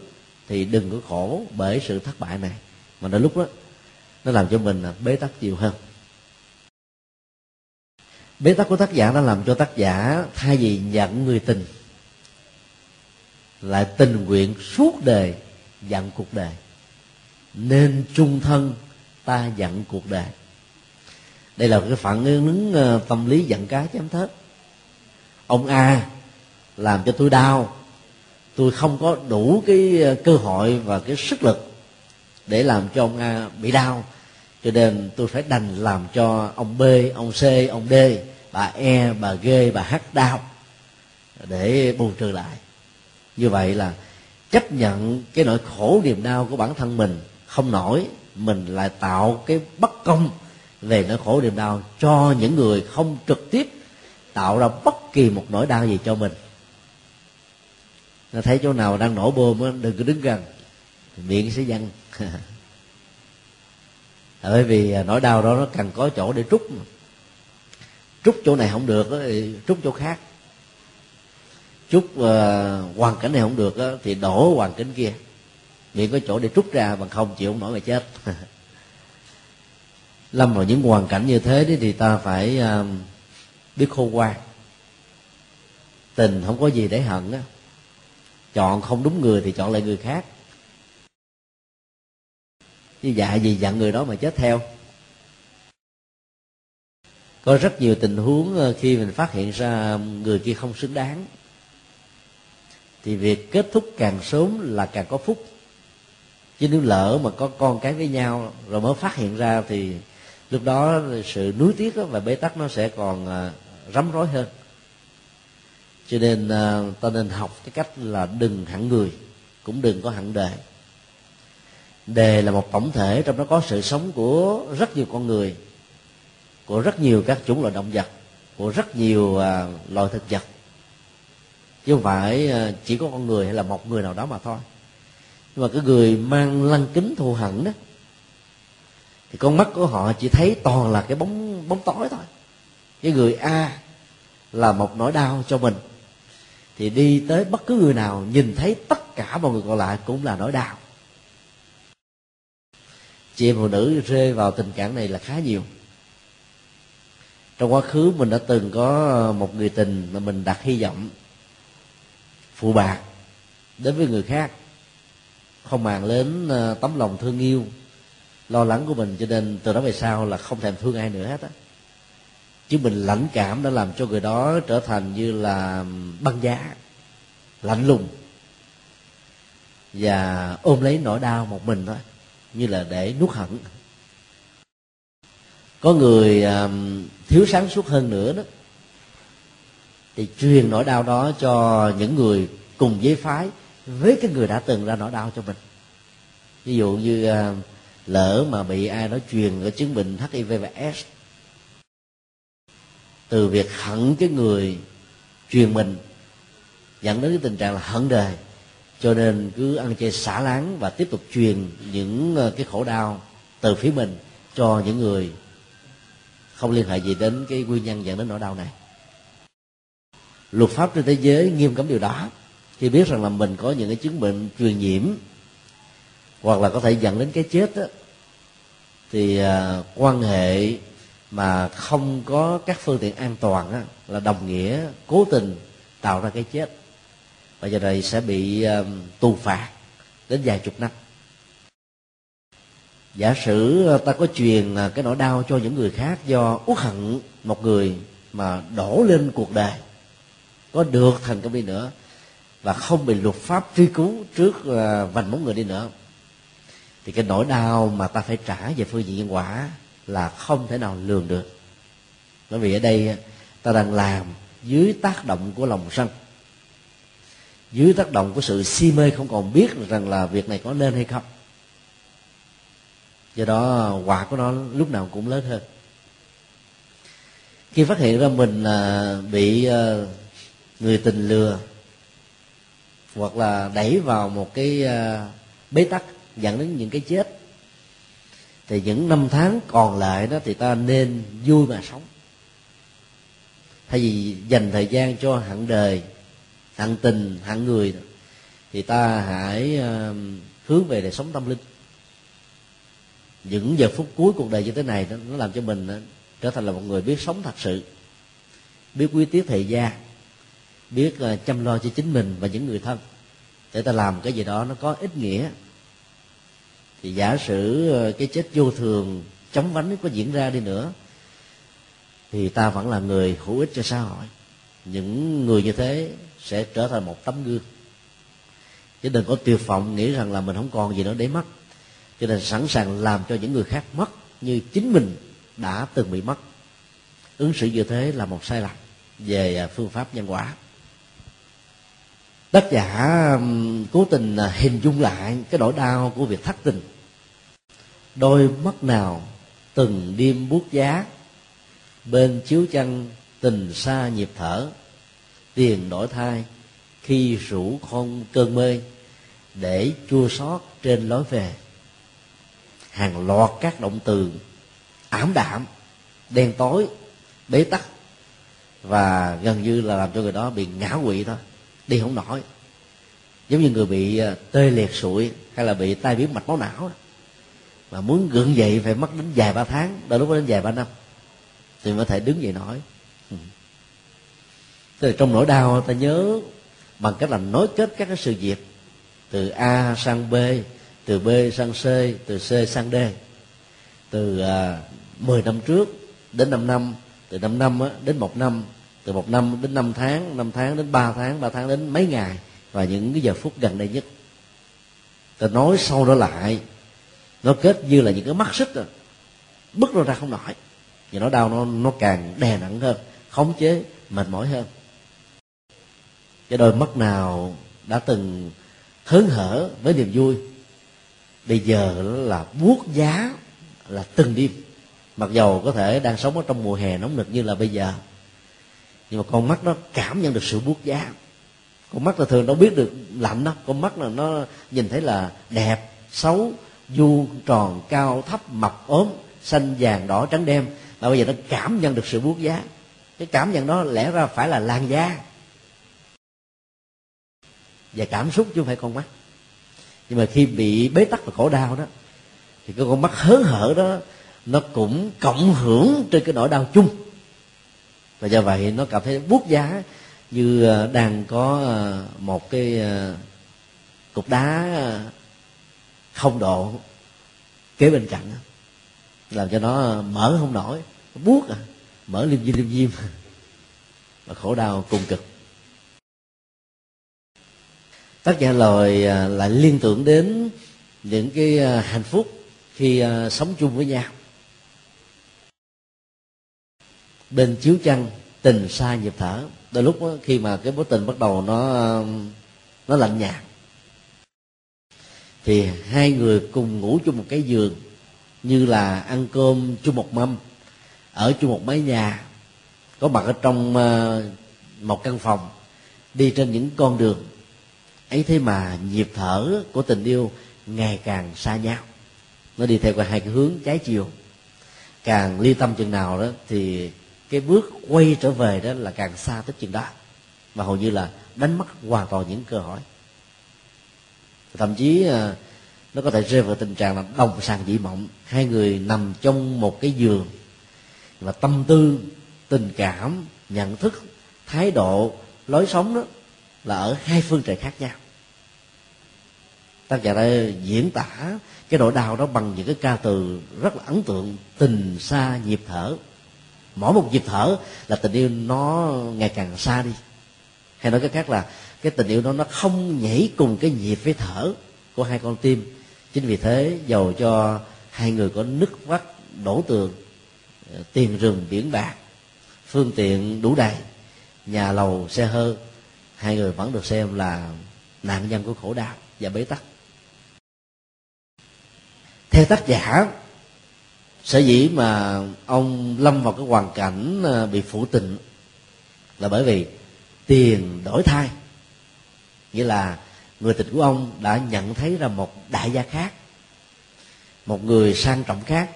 thì đừng có khổ bởi sự thất bại này. Mà đôi lúc đó nó làm cho mình ờ, bế tắc nhiều hơn. Bế tắc của tác giả nó làm cho tác giả thay vì nhận người tình lại tình nguyện suốt đời dặn cuộc đời. Nên chung thân, ta dặn cuộc đời. Đây là cái phản ứng ờ, tâm lý giận cá chém thớt. Ông a làm cho tôi đau. Tôi không có đủ cái ờ, cơ hội và cái sức lực để làm cho ông a bị đau. Cho nên tôi phải đành làm cho ông b, ông c, ông d, bà e bà g, bà h đau để bù trừ lại như vậy là chấp nhận cái nỗi khổ niềm đau của bản thân mình không nổi, mình lại tạo cái bất công về nỗi khổ niềm đau cho những người không trực tiếp tạo ra bất kỳ một nỗi đau gì cho mình. Nó thấy chỗ nào đang nổ bơm đừng có đứng gần, miệng sẽ văng. Bởi vì nỗi đau đó nó cần có chỗ để trút trút chỗ này không được thì trút chỗ khác chút uh, hoàn cảnh này không được thì đổ hoàn cảnh kia. Miệng có chỗ để trút ra bằng không chịu không nổi mà chết. Lâm vào những hoàn cảnh như thế thì ta phải uh, biết khô qua tình không có gì để hận á. Chọn không đúng người thì chọn lại người khác. Chứ dạ gì dặn người đó mà chết theo. Có rất nhiều tình huống ờ, khi mình phát hiện ra người kia không xứng đáng thì việc kết thúc càng sớm là càng có phúc. Chứ nếu lỡ mà có con cái với nhau, rồi mới phát hiện ra thì lúc đó sự nuối tiếc và bế tắc nó sẽ còn à, rắm rối hơn. Cho nên à, ta nên học cái cách là đừng hẳn người, cũng đừng có hẳn đề đề là một tổng thể, trong đó có sự sống của rất nhiều con người, của rất nhiều các chủng loại động vật, của rất nhiều à, loài thực vật chứ không phải ờ, chỉ có con người hay là một người nào đó mà thôi. Nhưng mà cái người mang lăng kính thù hận đó, thì con mắt của họ chỉ thấy toàn là cái bóng bóng tối thôi. Cái người a là một nỗi đau cho mình. Thì đi tới bất cứ người nào, nhìn thấy tất cả mọi người còn lại cũng là nỗi đau. Chị em phụ nữ rơi vào tình trạng này là khá nhiều. Trong quá khứ mình đã từng có một người tình mà mình đặt hy vọng phụ bạc đến với người khác, không màng đến ờ, tấm lòng thương yêu, lo lắng của mình cho nên từ đó về sau là không thèm thương ai nữa hết á. Chứ mình lãnh cảm đã làm cho người đó trở thành như là băng giá, lạnh lùng và ôm lấy nỗi đau một mình thôi, như là để nuốt hận. Có người ờ, thiếu sáng suốt hơn nữa đó thì truyền nỗi đau đó cho những người cùng giới phái, với cái người đã từng ra nỗi đau cho mình. Ví dụ như à, lỡ mà bị ai đó truyền ở chứng bệnh hiv và s, từ việc hận cái người truyền mình, dẫn đến cái tình trạng là hận đời, cho nên cứ ăn chơi xả láng và tiếp tục truyền những à, cái khổ đau từ phía mình cho những người không liên hệ gì đến cái nguyên nhân dẫn đến nỗi đau này luật pháp trên thế giới nghiêm cấm điều đó. Khi biết rằng là mình có những cái chứng bệnh truyền nhiễm hoặc là có thể dẫn đến cái chết đó, thì uh, quan hệ mà không có các phương tiện an toàn á, là đồng nghĩa cố tình tạo ra cái chết. Và giờ này sẽ bị uh, tù phạt đến vài chục năm. Giả sử à, ta có truyền cái nỗi đau cho những người khác do uất hận một người mà đổ lên cuộc đời có được thành công đi nữa và không bị luật pháp truy cứu trước ờ, vành móng người đi nữa, thì cái nỗi đau mà ta phải trả về phương diện nhân quả là không thể nào lường được. Bởi vì ở đây ờ, ta đang làm dưới tác động của lòng sân, dưới tác động của sự si mê không còn biết rằng là việc này có nên hay không. Do đó, quả của nó lúc nào cũng lớn hơn. Khi phát hiện ra mình ờ, bị người tình lừa hoặc là đẩy vào một cái ờ, bế tắc dẫn đến những cái chết. Thì những năm tháng còn lại đó thì ta nên vui mà sống. Thay vì dành thời gian cho hạng đời hạng tình hạng người thì ta hãy ờ, hướng về đời sống tâm linh. Những giờ phút cuối cuộc đời như thế này nó, làm cho mình ờ, trở thành là một người biết sống thật sự biết quý tiết thời gian biết ờ, chăm lo cho chính mình và những người thân. Để ta làm cái gì đó nó có ích nghĩa. Thì giả sử ờ, cái chết vô thường chóng vánh có diễn ra đi nữa, thì ta vẫn là người hữu ích cho xã hội. Những người như thế sẽ trở thành một tấm gương. Chứ đừng có tuyệt vọng nghĩ rằng là mình không còn gì nữa để mất. Cho nên sẵn sàng làm cho những người khác mất như chính mình đã từng bị mất. Ứng xử như thế là một sai lầm về à, phương pháp nhân quả tác giả cố tình à, hình dung lại cái nỗi đau của việc thất tình. Đôi mắt nào từng đêm buốt giá, bên chiếu chăn tình xa nhịp thở, tiền đổi thai khi rủ không cơn mê để chua xót trên lối về. Hàng loạt các động từ ảm đạm, đen tối, bế tắc và gần như là làm cho người đó bị ngã quỵ thôi đi không nổi. Giống như người bị à, tê liệt sụi hay là bị tai biến mạch máu não mà muốn gượng dậy phải mất đến vài ba tháng đôi lúc đến vài ba năm thì mới thể đứng dậy nổi. Ừ. Tức là trong nỗi đau ta nhớ bằng cách là nối kết các cái sự việc từ A sang B từ B sang C từ C sang D. Từ à, uh, 10 năm trước đến 5 năm từ 5 năm đến một năm từ một năm đến năm tháng năm tháng đến ba tháng ba tháng đến mấy ngày và những cái giờ phút gần đây nhất. Ta nói sâu đó lại, nó kết như là những cái mắt xích à. rồi bứt nó ra không nổi và nó đau, nó nó càng đè nặng hơn, khống chế, mệt mỏi hơn. Cái đôi mắt nào đã từng hớn hở với niềm vui, bây giờ là buốt giá là từng đêm. Mặc dầu có thể đang sống ở trong mùa hè nóng nực như là bây giờ nhưng mà con mắt nó cảm nhận được sự buốt giá. Con mắt là thường nó biết được lạnh đó con mắt là nó nhìn thấy là đẹp, xấu vuông tròn, cao, thấp, mập, ốm, xanh, vàng, đỏ, trắng, đen. Mà bây giờ nó cảm nhận được sự buốt giá. Cái cảm nhận đó lẽ ra phải là làn da. Và cảm xúc chứ không phải con mắt. Nhưng mà khi bị bế tắc và khổ đau đó, thì cái con mắt hớn hở đó, nó cũng cộng hưởng trên cái nỗi đau chung và do vậy nó cảm thấy buốt giá như ờ, đang có ờ, một cái ờ, cục đá không độ kế bên cạnh làm cho nó mở không nổi. Buốt à mở liêm diêm liêm diêm. Và khổ đau cùng cực. Tác giả lời lại liên tưởng đến những cái hạnh phúc khi sống chung với nhau. Bên chiếu chăn tình xa nhịp thở. Đôi lúc đó, khi mà cái mối tình bắt đầu nó nó lạnh nhạt thì hai người cùng ngủ chung một cái giường như là ăn cơm chung một mâm ở chung một mái nhà có mặt ở trong ờ, một căn phòng đi trên những con đường. Ấy thế mà nhịp thở của tình yêu ngày càng xa nhau. Nó đi theo hai cái hướng trái chiều. Càng ly tâm chừng nào đó thì cái bước quay trở về đó là càng xa tới chừng đó. Và hầu như là đánh mất hoàn toàn những cơ hội. Thậm chí à, nó có thể rơi vào tình trạng là đồng sàng dị mộng. Hai người nằm trong một cái giường. Và tâm tư, tình cảm, nhận thức, thái độ, lối sống đó là ở hai phương trời khác nhau. Tác giả đã diễn tả cái nỗi đau đó bằng những cái ca từ rất là ấn tượng, tình xa nhịp thở mỗi một nhịp thở là tình yêu nó ngày càng xa đi. Hay nói cách khác là, cái tình yêu đó nó không nhảy cùng cái nhịp với thở của hai con tim. Chính vì thế, dầu cho hai người có nứt vắt, đổ tường ờ, tiền rừng biển bạc, phương tiện đủ đầy, nhà lầu, xe hơi, hai người vẫn được xem là nạn nhân của khổ đau và bế tắc. Theo tác giả sở dĩ mà ông lâm vào cái hoàn cảnh à, bị phụ tình là bởi vì tiền đổi thai nghĩa là người tình của ông đã nhận thấy ra một đại gia khác, một người sang trọng khác,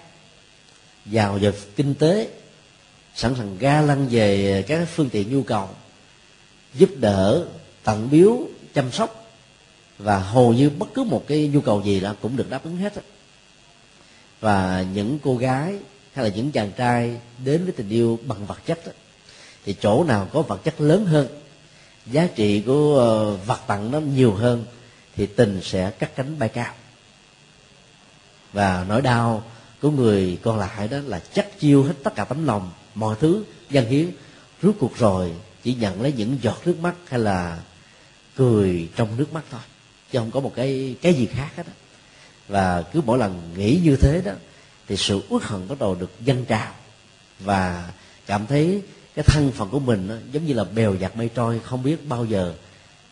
giàu về kinh tế, sẵn sàng ga lăng về các phương tiện nhu cầu, giúp đỡ, tận biếu, chăm sóc và hầu như bất cứ một cái nhu cầu gì là cũng được đáp ứng hết và những cô gái hay là những chàng trai đến với tình yêu bằng vật chất đó, thì chỗ nào có vật chất lớn hơn giá trị của ờ, vật tặng nó nhiều hơn thì tình sẽ cắt cánh bay cao. Và nỗi đau của người còn lại đó là chắc chiêu hết tất cả tấm lòng mọi thứ dân hiến rút cuộc rồi chỉ nhận lấy những giọt nước mắt hay là cười trong nước mắt thôi chứ không có một cái cái gì khác hết đó và cứ mỗi lần nghĩ như thế đó thì sự uất hận bắt đầu được dâng trào. Và cảm thấy cái thân phận của mình đó, giống như là bèo dạt mây trôi không biết bao giờ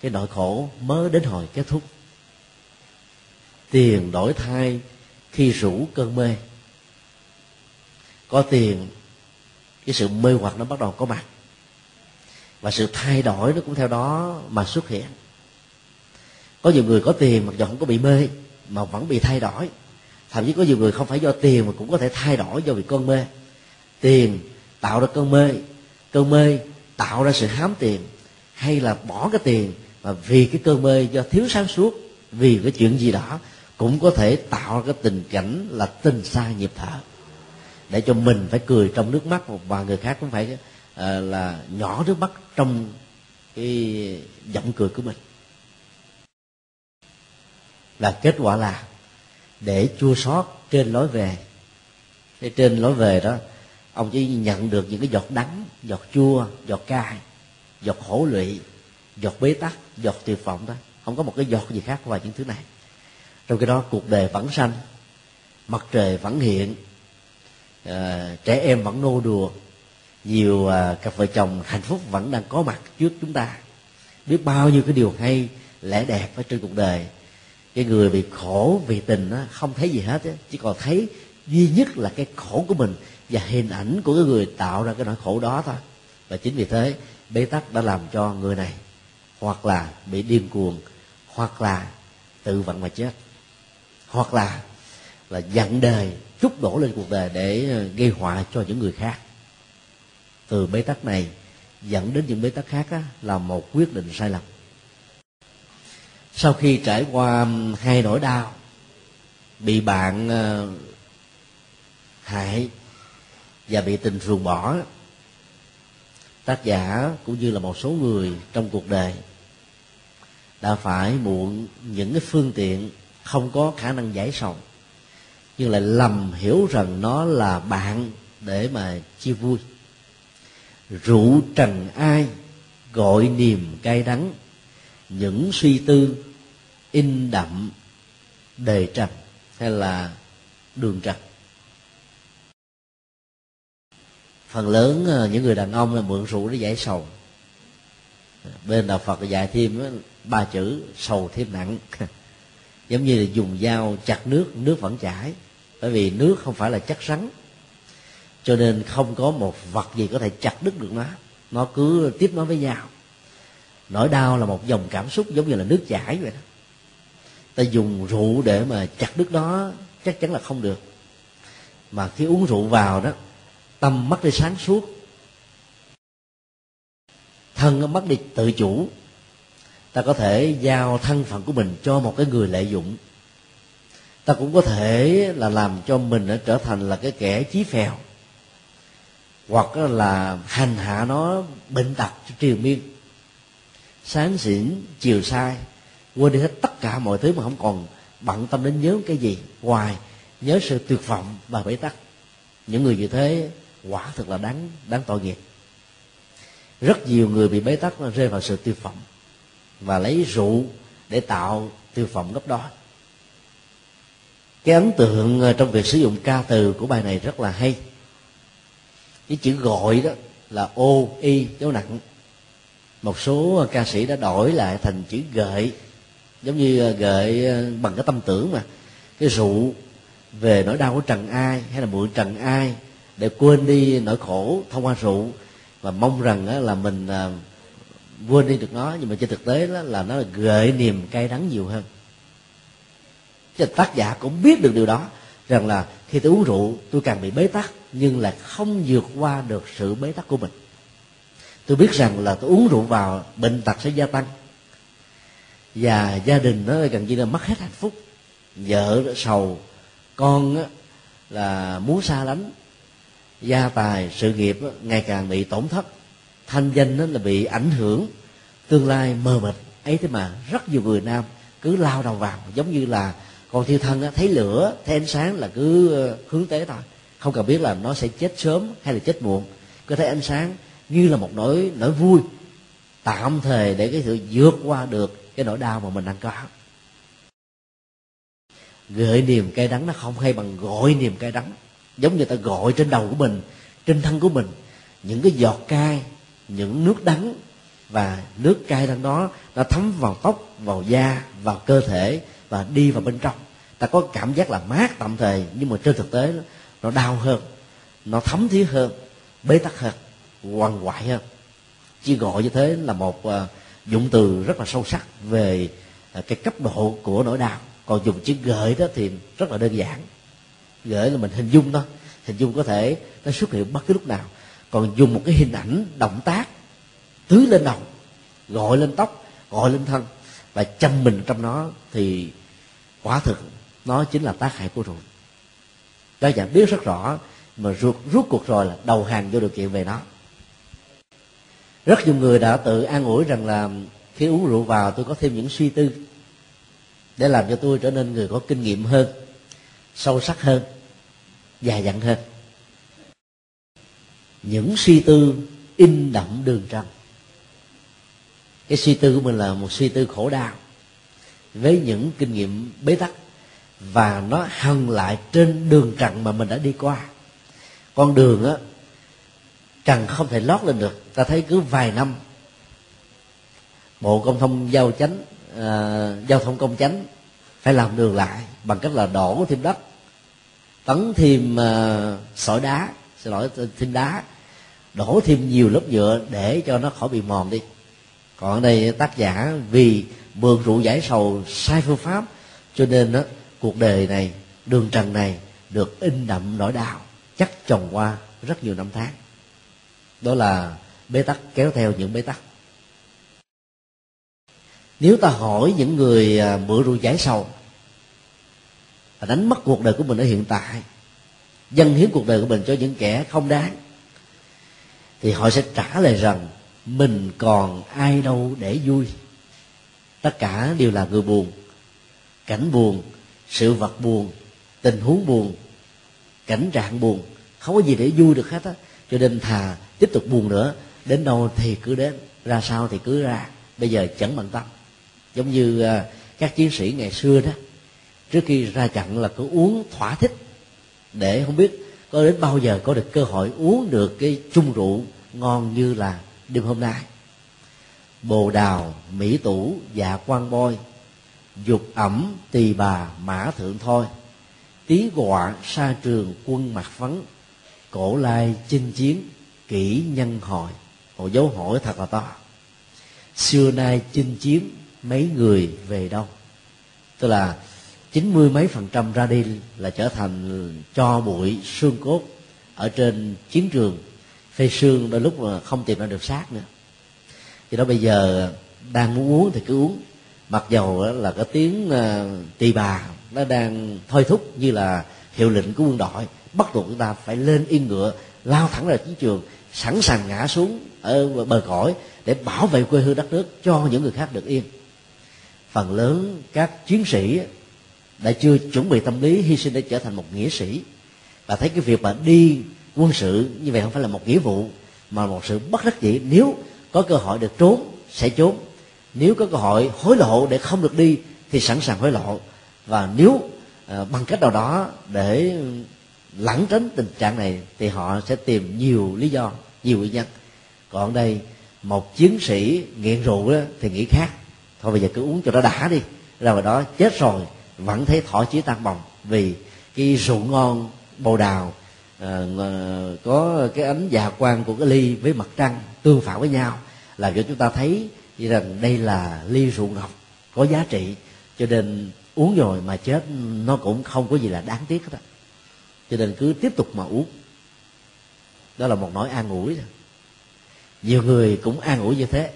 cái nỗi khổ mới đến hồi kết thúc. Tiền đổi thai khi rủ cơn mê. Có tiền cái sự mê hoặc nó bắt đầu có mặt. Và sự thay đổi nó cũng theo đó mà xuất hiện. Có nhiều người có tiền mặc dù không có bị mê mà vẫn bị thay đổi. Thậm chí có nhiều người không phải do tiền mà cũng có thể thay đổi do vì cơn mê. Tiền tạo ra cơn mê. Cơn mê tạo ra sự hám tiền hay là bỏ cái tiền và vì cái cơn mê do thiếu sáng suốt vì cái chuyện gì đó cũng có thể tạo ra cái tình cảnh là tình xa nhịp thở. Để cho mình phải cười trong nước mắt và người khác cũng phải uh, là nhỏ nước mắt trong cái giọng cười của mình là kết quả là để chua sót trên lối về. Thế trên lối về đó ông chỉ nhận được những cái giọt đắng giọt chua giọt cay giọt khổ lụy giọt bế tắc giọt tuyệt vọng đó. Không có một cái giọt gì khác ngoài những thứ này. Trong cái đó cuộc đời vẫn xanh mặt trời vẫn hiện uh, trẻ em vẫn nô đùa nhiều uh, cặp vợ chồng hạnh phúc vẫn đang có mặt trước chúng ta. Biết bao nhiêu cái điều hay lẽ đẹp ở trên cuộc đời cái người bị khổ vì tình á, không thấy gì hết á, chỉ còn thấy duy nhất là cái khổ của mình và hình ảnh của cái người tạo ra cái nỗi khổ đó thôi. Và chính vì thế bế tắc đã làm cho người này hoặc là bị điên cuồng hoặc là tự vận mà chết hoặc là là dặn đời chút đổ lên cuộc đời để ờ, gây họa cho những người khác. Từ bế tắc này dẫn đến những bế tắc khác á, là một quyết định sai lầm sau khi trải qua hai nỗi đau bị bạn ờ, hại và bị tình ruồng bỏ, tác giả cũng như là một số người trong cuộc đời đã phải muộn những cái phương tiện không có khả năng giải sầu nhưng lại lầm hiểu rằng nó là bạn để mà chia vui. Rượu trần ai, gọi niềm cay đắng, những suy tư in đậm, đề trần hay là đường trần? Phần lớn ờ, những người đàn ông là mượn rượu để giải sầu. Bên đạo phật dạy thêm ờ, ba chữ sầu thêm nặng. Giống như là dùng dao chặt nước nước vẫn chảy. Bởi vì nước không phải là chất rắn. Cho nên không có một vật gì có thể chặt đứt được nó. Nó cứ tiếp nối với nhau. Nỗi đau là một dòng cảm xúc giống như là nước chảy vậy đó ta dùng rượu để mà chặt đứt đó, chắc chắn là không được. Mà khi uống rượu vào đó, tâm mất đi sáng suốt. Thân nó mất đi tự chủ. Ta có thể giao thân phận của mình cho một cái người lợi dụng. Ta cũng có thể là làm cho mình trở thành là cái kẻ chí phèo. Hoặc là hành hạ nó bệnh tật, triều miên. Sáng xỉn, chiều sai quên đi hết tất cả mọi thứ mà không còn bận tâm đến nhớ cái gì ngoài nhớ sự tuyệt vọng và bế tắc. Những người như thế, quả thực là đáng đáng tội nghiệp. Rất nhiều người bị bế tắc rơi vào sự tuyệt vọng và lấy rượu để tạo tuyệt vọng gấp đôi cái ấn tượng ờ, trong việc sử dụng ca từ của bài này rất là hay. Cái chữ gọi đó là ô y dấu nặng. Một số ờ, ca sĩ đã đổi lại thành chữ gợi giống như ờ, gợi ờ, bằng cái tâm tưởng mà. Cái rượu về nỗi đau của trần ai hay là mượn trần ai để quên đi nỗi khổ thông qua rượu và mong rằng là mình ờ, quên đi được nó, nhưng mà trên thực tế đó là nó là gợi niềm cay đắng nhiều hơn. Cho tác giả cũng biết được điều đó, rằng là khi tôi uống rượu, tôi càng bị bế tắc, nhưng là không vượt qua được sự bế tắc của mình. Tôi biết rằng là tôi uống rượu vào bệnh tật sẽ gia tăng và gia đình nó gần như là mất hết hạnh phúc. Vợ sầu, con là muốn xa lánh. Gia tài, sự nghiệp ngày càng bị tổn thất. Thanh danh nó là bị ảnh hưởng. Tương lai mờ mịt, ấy thế mà rất nhiều người nam cứ lao đầu vào, giống như là còn thiêu thân thấy lửa, thấy ánh sáng là cứ ờ, hướng tới thôi. Không cần biết là nó sẽ chết sớm hay là chết muộn. Cứ thấy ánh sáng như là một nỗi nỗi vui. Tạm thời để cái sự vượt qua được cái nỗi đau mà mình đang có. Gợi niềm cay đắng nó không hay bằng gọi niềm cay đắng. Giống như ta gọi trên đầu của mình trên thân của mình. Những cái giọt cay những nước đắng và nước cay đắng đó nó thấm vào tóc vào da vào cơ thể và đi vào bên trong. Ta có cảm giác là mát tạm thời nhưng mà trên thực tế nó đau hơn nó thấm thía hơn bế tắc hơn quằn quại hơn. Chỉ gọi như thế là một uh, dụng từ rất là sâu sắc về à, cái cấp độ của nỗi đau. Còn dùng chữ gợi đó thì rất là đơn giản. Gợi là mình hình dung thôi. Hình dung có thể nó xuất hiện bất cứ lúc nào. Còn dùng một cái hình ảnh động tác tưới lên đầu, gọi lên tóc, gọi lên thân và chăm mình trong nó thì quả thực nó chính là tác hại của ruột. Đó chẳng biết rất rõ, mà ruột rút cuộc rồi là đầu hàng vô điều kiện về nó rất nhiều người đã tự an ủi rằng là khi uống rượu vào tôi có thêm những suy tư để làm cho tôi trở nên người có kinh nghiệm hơn, sâu sắc hơn dài dặn hơn. Những suy tư in đậm đường trần cái suy tư của mình là một suy tư khổ đau với những kinh nghiệm bế tắc và nó hằn lại trên đường trần mà mình đã đi qua. Con đường á trần không thể lót lên được. Ta thấy cứ vài năm bộ công thông giao chánh uh, giao thông công chánh phải làm đường lại bằng cách là đổ thêm đất tấn thêm uh, sỏi đá xin lỗi thêm đá đổ thêm nhiều lớp nhựa để cho nó khỏi bị mòn đi. Còn ở đây tác giả vì mượn rượu giải sầu sai phương pháp cho nên đó, cuộc đời này đường trần này được in đậm nỗi đau chắc chồng qua rất nhiều năm tháng đó là bế tắc, kéo theo những bế tắc. Nếu ta hỏi những người à, bữa mượn rượu giải sầu, và đánh mất cuộc đời của mình ở hiện tại, dâng hiến cuộc đời của mình cho những kẻ không đáng, thì họ sẽ trả lời rằng, mình còn ai đâu để vui. Tất cả đều là người buồn. Cảnh buồn, sự vật buồn, tình huống buồn, cảnh trạng buồn, không có gì để vui được hết á. Cho nên thà tiếp tục buồn nữa, đến đâu thì cứ đến, ra sao thì cứ ra. Bây giờ chẳng bận tâm. Giống như à, các chiến sĩ ngày xưa đó, trước khi ra trận là cứ uống thỏa thích. Để không biết có đến bao giờ có được cơ hội uống được cái chung rượu ngon như là đêm hôm nay. Bồ đào, mỹ tủ dạ quan bôi, dục ẩm tỳ bà mã thượng thôi tí gọa sa trường quân mặt phấn, cổ lai chinh chiến kỹ nhân hội. Một dấu hỏi thật là to. Xưa nay chinh chiến mấy người về đâu? Tức là chín mươi mấy phần trăm ra đi là trở thành cho bụi xương cốt ở trên chiến trường. Phê xương đôi lúc mà không tìm ra được xác nữa. Thì đó bây giờ đang muốn uống thì cứ uống. Mặc dầu là cái tiếng ờ, tỳ bà nó đang thôi thúc như là hiệu lệnh của quân đội bắt buộc chúng ta phải lên yên ngựa lao thẳng ra chiến trường sẵn sàng ngã xuống ở bờ cõi để bảo vệ quê hương đất nước cho những người khác được yên. Phần lớn các chiến sĩ đã chưa chuẩn bị tâm lý hy sinh để trở thành một nghĩa sĩ. Và thấy cái việc mà đi quân sự như vậy không phải là một nghĩa vụ mà một sự bất đắc dĩ. Nếu có cơ hội được trốn sẽ trốn. Nếu có cơ hội hối lộ để không được đi thì sẵn sàng hối lộ. Và nếu uh, bằng cách nào đó để lẩn tránh tình trạng này thì họ sẽ tìm nhiều lý do nhiều nguyên nhân. Còn đây một chiến sĩ nghiện rượu đó, thì nghĩ khác. Thôi bây giờ cứ uống cho nó đã đi. Ra vào đó chết rồi vẫn thấy thỏ chí tan bồng. Vì cái rượu ngon bồ đào uh, có cái ánh dạ quang của cái ly với mặt trăng tương phản với nhau làm cho chúng ta thấy rằng đây là ly rượu ngọc có giá trị. Cho nên uống rồi mà chết nó cũng không có gì là đáng tiếc hết cho nên cứ tiếp tục mà uống. Đó là một nỗi an ủi rồi nhiều người cũng an ủi như thế.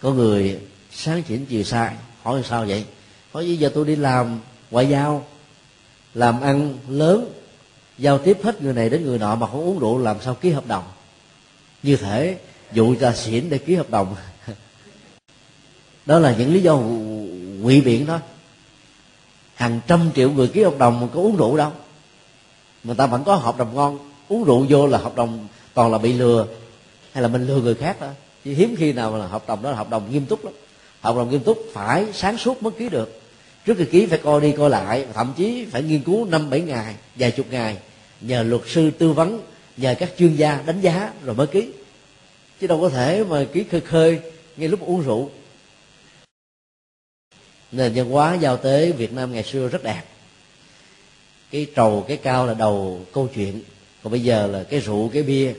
Có người sáng chỉnh chiều sai, hỏi sao vậy? Hỏi, bây giờ tôi đi làm ngoại giao, làm ăn lớn, giao tiếp hết người này đến người nọ mà không uống rượu, làm sao ký hợp đồng? Như thể dụ ra xỉn để ký hợp đồng. Đó là những lý do ngụy biện đó. Hàng trăm triệu người ký hợp đồng mà có uống rượu đâu người ta vẫn có hợp đồng ngon, uống rượu vô là hợp đồng toàn là bị lừa, hay là mình lừa người khác đó. Chứ hiếm khi nào là hợp đồng đó là hợp đồng nghiêm túc lắm. Hợp đồng nghiêm túc phải sáng suốt mới ký được. Trước khi ký phải coi đi coi lại, thậm chí phải nghiên cứu năm bảy ngày, vài chục ngày, nhờ luật sư tư vấn, nhờ các chuyên gia đánh giá rồi mới ký. Chứ đâu có thể mà ký khơi khơi ngay lúc uống rượu. Nền văn hóa giao tế việt nam ngày xưa rất đẹp cái trầu, cái cao là đầu câu chuyện. Còn bây giờ là cái rượu, cái bia.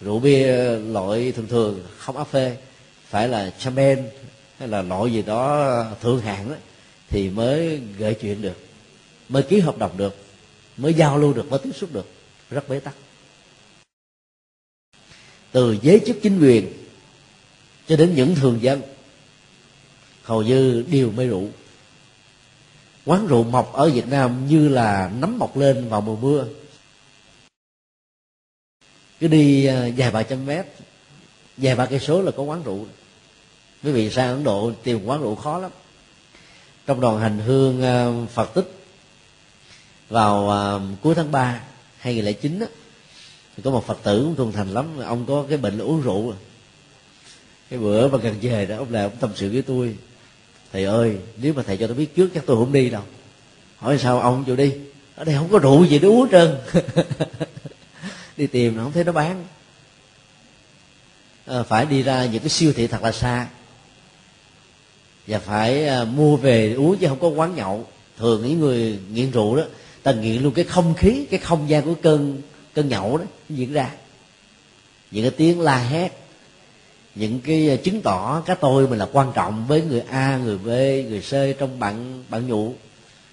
Rượu, bia loại thường thường, không áp phê. Phải là champagne, hay là loại gì đó thượng hạng đó thì mới gợi chuyện được. Mới ký hợp đồng được. Mới giao lưu được, mới tiếp xúc được. Rất bế tắc. Từ giới chức chính quyền cho đến những thường dân, hầu như đều mê rượu quán rượu mọc ở việt nam như là nấm mọc lên vào mùa mưa. Cứ đi à, vài ba trăm mét vài ba cây số là có quán rượu. Quý vị sang ấn độ tìm quán rượu khó lắm. Trong đoàn hành hương à, phật tích vào à, cuối tháng 3 2009 á, thì có một phật tử cũng thuần thành lắm. Ông có cái bệnh là uống rượu. Cái bữa mà gần về đó ông là ông tâm sự với tôi thầy ơi nếu mà thầy cho tôi biết trước chắc tôi không đi đâu. Hỏi sao ông chịu đi. Ở đây không có rượu gì để uống trơn. Đi tìm không thấy nó bán. À, phải đi ra những cái siêu thị thật là xa. Và phải à, mua về uống chứ không có quán nhậu. Thường những người nghiện rượu đó ta nghiện luôn cái không khí cái không gian của cơn cơn nhậu đó diễn ra. Những cái tiếng la hét những cái ờ, chứng tỏ cái tôi mình là quan trọng với người a người b người c trong bạn bạn nhụ.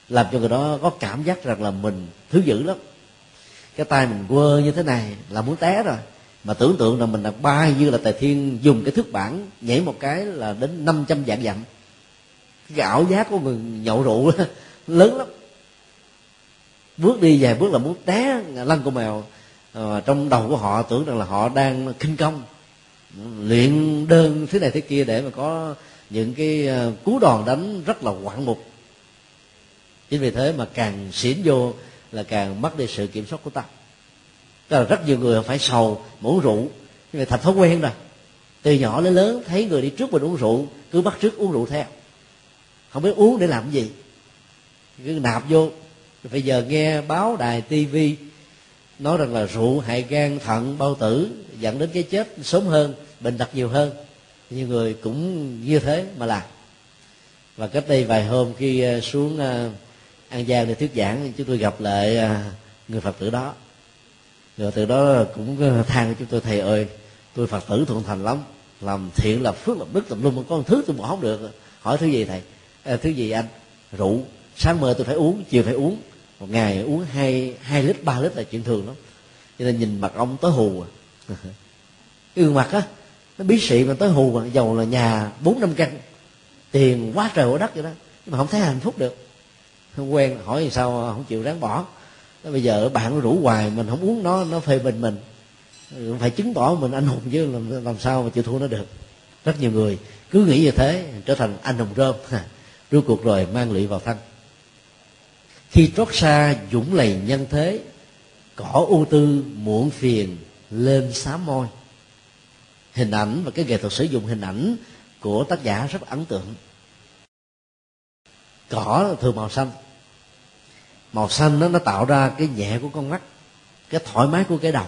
Làm cho người đó có cảm giác rằng là mình thứ dữ lắm. Cái tay mình quơ như thế này là muốn té rồi. Mà tưởng tượng là mình là bay như là tài thiên dùng cái thước bản nhảy một cái là đến 500 dạng dặm. Cái ảo giác của người nhậu rượu lớn lắm. Bước đi vài bước là muốn té lăn con mèo. À, trong đầu của họ tưởng rằng là họ đang kinh công luyện đơn thế này thế kia để mà có những cái ờ, cú đòn đánh rất là quặn mục. Chính vì thế mà càng xỉn vô là càng mất đi sự kiểm soát của tâm Tức là rất nhiều người phải sầu uống rượu. Nhưng mà thành thói quen rồi. Từ nhỏ đến lớn thấy người đi trước mình uống rượu, cứ bắt trước uống rượu theo. Không biết uống để làm cái gì. Cứ nạp vô. Bây giờ nghe báo đài tivi nói rằng là rượu hại gan thận bao tử dẫn đến cái chết sớm hơn bệnh tật nhiều hơn. Nhiều người cũng như thế mà làm. Và cách đây vài hôm khi à, xuống à, an giang để thuyết giảng chúng tôi gặp lại à, người phật tử đó. Người phật tử đó cũng than chúng tôi thầy ơi tôi phật tử thuận thành lắm làm thiện là phước làm đức làm luôn có một thứ tôi bỏ không được. Hỏi thứ gì thầy? À, thứ gì anh? Rượu. Sáng mơ tôi phải uống chiều phải uống một ngày uống hai hai lít ba lít là chuyện thường lắm. Cho nên nhìn mặt ông tới hù à. Cái gương mặt á nó bí sĩ mà tới hù mà giàu là nhà bốn năm căn tiền quá trời quá đất vậy đó. Nhưng mà không thấy hạnh phúc được. Không quen hỏi thì sao không chịu ráng bỏ. Nó bây giờ bạn nó rủ hoài mình không uống nó nó phê bình mình. Phải chứng tỏ mình anh hùng chứ làm, làm sao mà chịu thua nó được. Rất nhiều người cứ nghĩ như thế trở thành anh hùng rơm rốt cuộc rồi mang lụy vào thân khi trót xa dũng lầy nhân thế cỏ ưu tư muộn phiền lên xám môi. Hình ảnh và cái nghệ thuật sử dụng hình ảnh của tác giả rất ấn tượng. Cỏ thường màu xanh. Màu xanh đó, nó tạo ra cái nhẹ của con mắt cái thoải mái của cái đầu.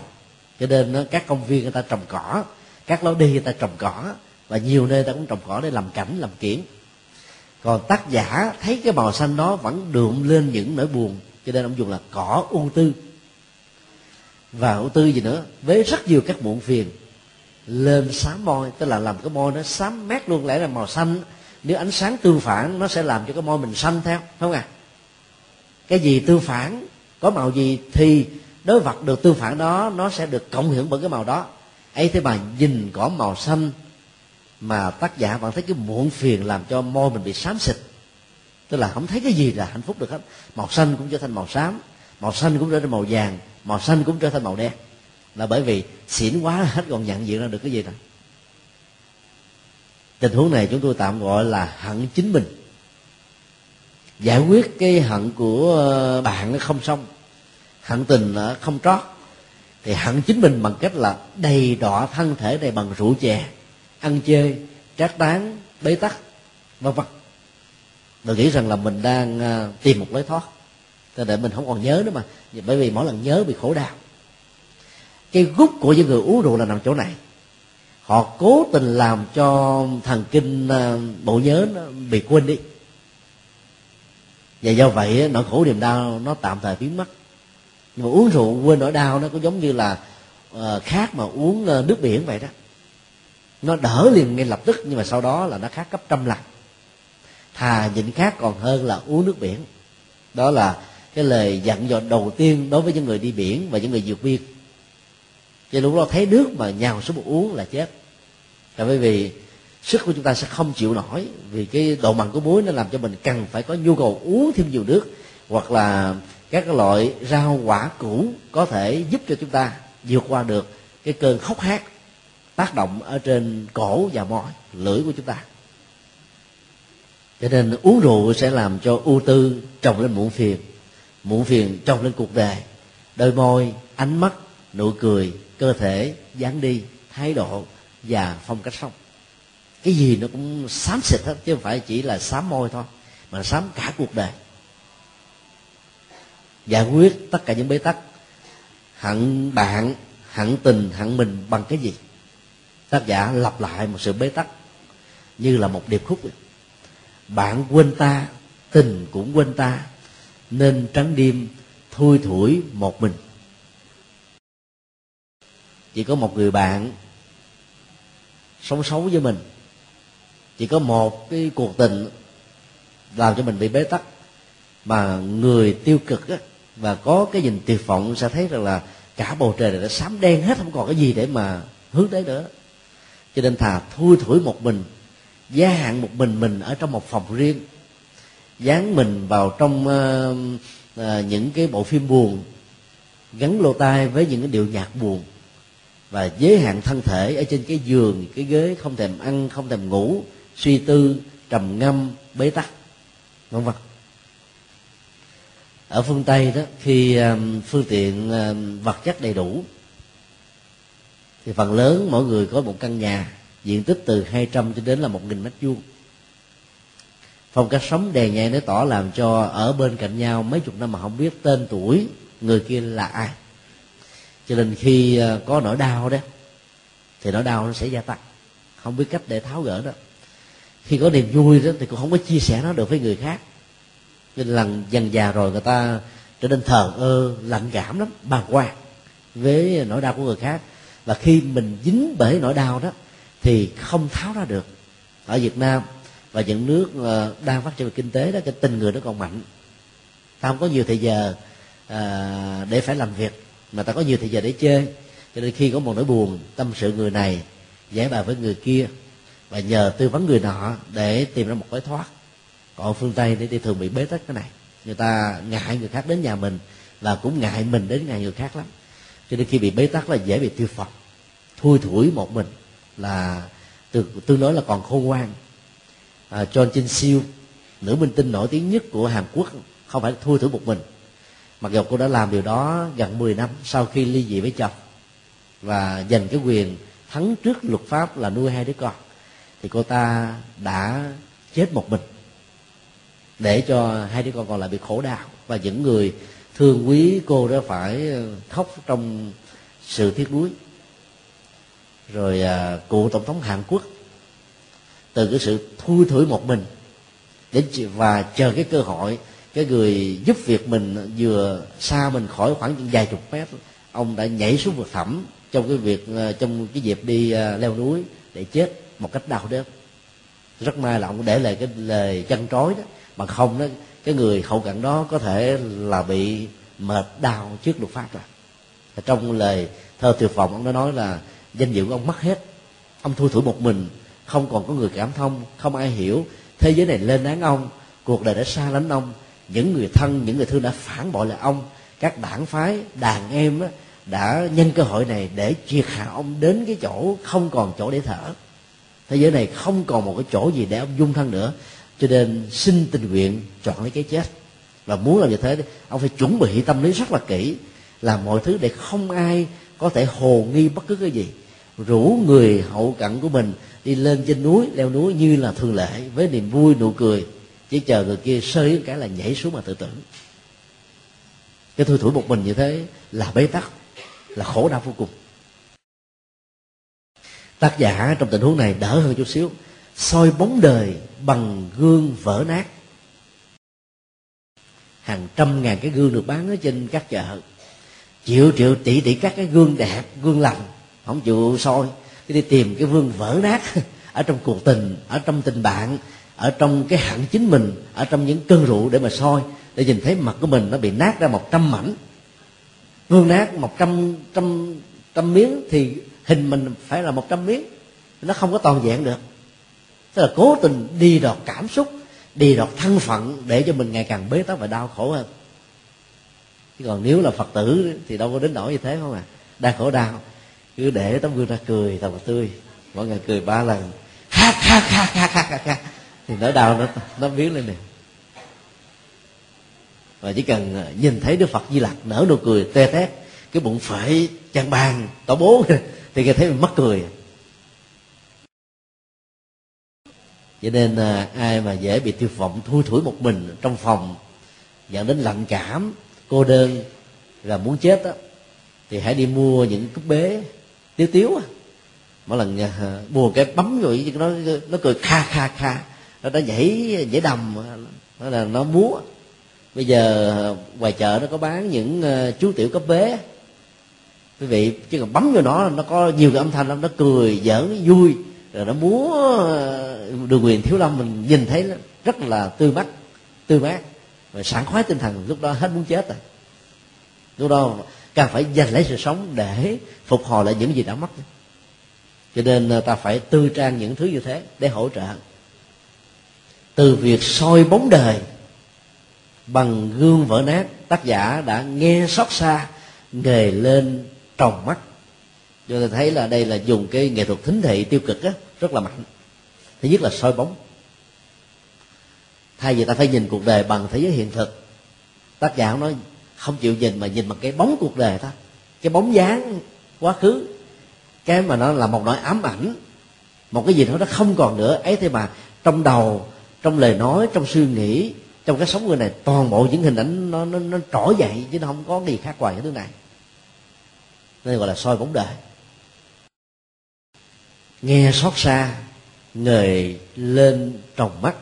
Cho nên đó, các công viên người ta trồng cỏ các lối đi người ta trồng cỏ và nhiều nơi ta cũng trồng cỏ để làm cảnh làm kiển còn tác giả thấy cái màu xanh đó vẫn đượm lên những nỗi buồn, cho nên ông dùng là cỏ ưu tư. Và ưu tư gì nữa? Với rất nhiều các muộn phiền. Lên xám môi tức là làm cái môi nó xám mát luôn, lẽ là màu xanh, nếu ánh sáng tương phản, nó sẽ làm cho cái môi mình xanh theo không à cái gì tương phản, có màu gì thì đối vật được tương phản đó, nó sẽ được cộng hưởng bởi cái màu đó. Ấy thế mà nhìn cỏ màu xanh mà tác giả vẫn thấy cái muộn phiền làm cho môi mình bị xám xịt. Tức là không thấy cái gì là hạnh phúc được hết. Màu xanh cũng trở thành màu xám, màu xanh cũng trở thành màu vàng, màu xanh cũng trở thành màu đen. Là bởi vì xỉn quá hết còn nhận diện ra được cái gì nào? tình huống này chúng tôi tạm gọi là hận chính mình. Giải quyết cái hận của ờ, bạn không xong, hận tình không trót, thì hận chính mình bằng cách là đầy đọa thân thể này bằng rượu chè ăn chơi trác tán bế tắc vân vân. Rồi nghĩ rằng là mình đang à, tìm một lối thoát. Cho để mình không còn nhớ nữa mà. Bởi vì mỗi lần nhớ bị khổ đau. Cái gút của những người uống rượu là nằm chỗ này. Họ cố tình làm cho thần kinh à, bộ nhớ nó bị quên đi. Và do vậy nỗi khổ niềm đau nó tạm thời biến mất. Nhưng mà uống rượu quên nỗi đau nó cũng giống như là ờ, uh, khát mà uống uh, nước biển vậy đó nó đỡ liền ngay lập tức, nhưng mà sau đó là nó khác gấp trăm lần. Thà nhịn khát còn hơn là uống nước biển. Đó là cái lời dặn dò đầu tiên đối với những người đi biển và những người vượt biên. Cho lúc đó thấy nước mà nhào xuống một uống là chết. Là bởi vì sức của chúng ta sẽ không chịu nổi, vì cái độ mặn của muối nó làm cho mình cần phải có nhu cầu uống thêm nhiều nước, hoặc là các loại rau quả củ có thể giúp cho chúng ta vượt qua được cái cơn khóc hát tác động ở trên cổ và mỏi lưỡi của chúng ta. Cho nên uống rượu sẽ làm cho ưu tư trồng lên muộn phiền muộn phiền trồng lên cuộc đời. Đôi môi, ánh mắt, nụ cười, cơ thể, dáng đi, thái độ và phong cách sống. Cái gì nó cũng xám xịt hết, chứ không phải chỉ là xám môi thôi, mà xám cả cuộc đời. Giải quyết tất cả những bế tắc hận bạn hận tình hận mình bằng cái gì? Tác giả lặp lại một sự bế tắc như là một điệp khúc bạn quên ta tình cũng quên ta nên trắng đêm thui thủi một mình. Chỉ có một người bạn sống xấu với mình. Chỉ có một cái cuộc tình làm cho mình bị bế tắc mà người tiêu cực á, và có cái nhìn tuyệt vọng sẽ thấy rằng là cả bầu trời này đã xám đen hết không còn cái gì để mà hướng tới nữa cho nên thà thui thủi một mình gia hạn một mình mình ở trong một phòng riêng dán mình vào trong uh, uh, những cái bộ phim buồn gắn lô tai với những cái điệu nhạc buồn và giới hạn thân thể ở trên cái giường cái ghế không thèm ăn không thèm ngủ suy tư trầm ngâm bế tắc vân vân. Ở phương tây đó khi ờ, phương tiện vật chất đầy đủ thì phần lớn mỗi người có một căn nhà, diện tích từ 200 cho đến là một nghìn mét vuông. Phong cách sống đèn nhẹ nó tỏ làm cho ở bên cạnh nhau mấy chục năm mà không biết tên tuổi người kia là ai. Cho nên khi ờ, có nỗi đau đó, thì nỗi đau nó sẽ gia tăng. Không biết cách để tháo gỡ đó khi có niềm vui đó, thì cũng không có chia sẻ nó được với người khác. Nên lần dần già rồi người ta trở nên thờ ơ, lạnh cảm lắm, bàng quan với nỗi đau của người khác và khi mình dính bể nỗi đau đó thì không tháo ra được. Ở việt nam và những nước ờ, đang phát triển về kinh tế đó cái tình người nó còn mạnh. Ta không có nhiều thời giờ à, để phải làm việc mà ta có nhiều thời giờ để chơi. Cho nên khi có một nỗi buồn tâm sự người này giải bài với người kia và nhờ tư vấn người nọ để tìm ra một lối thoát còn phương tây thì thường bị bế tắc cái này. Người ta ngại người khác đến nhà mình và cũng ngại mình đến nhà người khác lắm cho nên khi bị bế tắc là dễ bị tiêu phật. Thui thủi một mình là từ tương đối là còn khôn ngoan. À, John Chin Siêu nữ minh tinh nổi tiếng nhất của Hàn Quốc không phải thui thủi một mình. Mặc dù cô đã làm điều đó gần 10 năm sau khi ly dị với chồng và giành cái quyền thắng trước luật pháp là nuôi hai đứa con thì cô ta đã chết một mình để cho hai đứa con còn lại bị khổ đau. Và những người thương quý cô đã phải ờ, khóc trong sự tiếc nuối. Rồi à, cựu tổng thống hàn quốc từ cái sự thui thủi một mình đến và chờ cái cơ hội cái người giúp việc mình vừa xa mình khỏi khoảng vài chục mét ông đã nhảy xuống vực thẳm trong cái việc ờ, trong cái dịp đi ờ, leo núi để chết một cách đau đớn. Rất may là ông để lại cái lời chân trói đó mà không đó cái người hậu cận đó có thể là bị mệt đau trước luật pháp rồi. Trong lời thơ tuyệt vọng ông đã nói là danh dự của ông mất hết. Ông thui thủi một mình, không còn có người cảm thông, không ai hiểu. Thế giới này lên án ông, cuộc đời đã xa lánh ông. Những người thân, những người thương đã phản bội lại ông. Các đảng phái, đàn em đã nhân cơ hội này để triệt hạ ông đến cái chỗ không còn chỗ để thở. Thế giới này không còn một cái chỗ gì để ông dung thân nữa cho nên xin tình nguyện chọn lấy cái chết. Và muốn làm như thế ông phải chuẩn bị tâm lý rất là kỹ, làm mọi thứ để không ai có thể hồ nghi bất cứ cái gì. Rủ người hậu cận của mình đi lên trên núi, leo núi như là thường lệ, với niềm vui nụ cười, chỉ chờ người kia sơ cái là nhảy xuống mà tự tử. Cái thôi thủi một mình như thế là bế tắc, là khổ đau vô cùng. Tác giả trong tình huống này đỡ hơn chút xíu soi bóng đời bằng gương vỡ nát. Hàng trăm ngàn cái gương được bán ở trên các chợ. Triệu triệu, tỷ tỷ, các cái gương đẹp, gương lành. Không chịu soi. Cái đi tìm cái gương vỡ nát ở trong cuộc tình, ở trong tình bạn, ở trong cái hạn chính mình, ở trong những cơn rượu để mà soi. Để nhìn thấy mặt của mình nó bị nát ra một trăm mảnh. Gương nát một trăm trăm trăm miếng thì hình mình phải là một trăm miếng. Nó không có toàn vẹn được tức là cố tình đi đọt cảm xúc, đi đọt thân phận để cho mình ngày càng bế tắc và đau khổ hơn. Chứ còn nếu là phật tử thì đâu có đến nỗi như thế, không à? Đang khổ đau. Cứ để tấm gương ra cười thật là tươi. Mọi người cười ba lần. Ha ha ha ha ha ha ha. Thì nỗi đau, nó nó biến lên nè. Và chỉ cần nhìn thấy đức phật di lặc nở nụ cười tê tét, cái bụng phệ, chăn bàn tổ bố, thì nghe thấy mình mất cười. Cho nên à, ai mà dễ bị tiêu vọng thui thủi một mình trong phòng dẫn đến lạnh cảm cô đơn là muốn chết đó thì hãy đi mua những cúp bế tiếu tiếu mỗi lần à, mua cái bấm rồi nó nó cười kha kha kha. Nó đã nhảy nhảy đầm nó là nó múa. Bây giờ à, ngoài chợ nó có bán những à, chú tiểu cấp bế. Quý vị chứ còn bấm vô nó nó có nhiều cái âm thanh lắm nó cười giỡn vui rồi nó múa đường quyền thiếu lâm mình nhìn thấy nó rất là tươi mắt tươi mát, và sảng khoái tinh thần, lúc đó hết muốn chết rồi. Lúc đó càng phải giành lấy sự sống để phục hồi lại những gì đã mất. Cho nên ờ, ta phải tư trang những thứ như thế để hỗ trợ. Từ việc soi bóng đời bằng gương vỡ nát, tác giả đã nghe xót xa, nghề lên tròng mắt cho tôi thấy là đây là dùng cái nghệ thuật thính thị tiêu cực á, rất là mạnh. Thứ nhất là soi bóng. Thay vì ta phải nhìn cuộc đời bằng thế giới hiện thực tác giả nói không chịu nhìn mà nhìn bằng cái bóng cuộc đời thôi cái bóng dáng quá khứ cái mà nó là một nỗi ám ảnh một cái gì đó nó không còn nữa. Ấy thế mà trong đầu trong lời nói trong suy nghĩ trong cái sống người này toàn bộ những hình ảnh nó nó, nó trỗi dậy chứ nó không có gì khác ngoài cái thứ này. Nên gọi là soi bóng đời nghe xót xa người lên tròng mắt.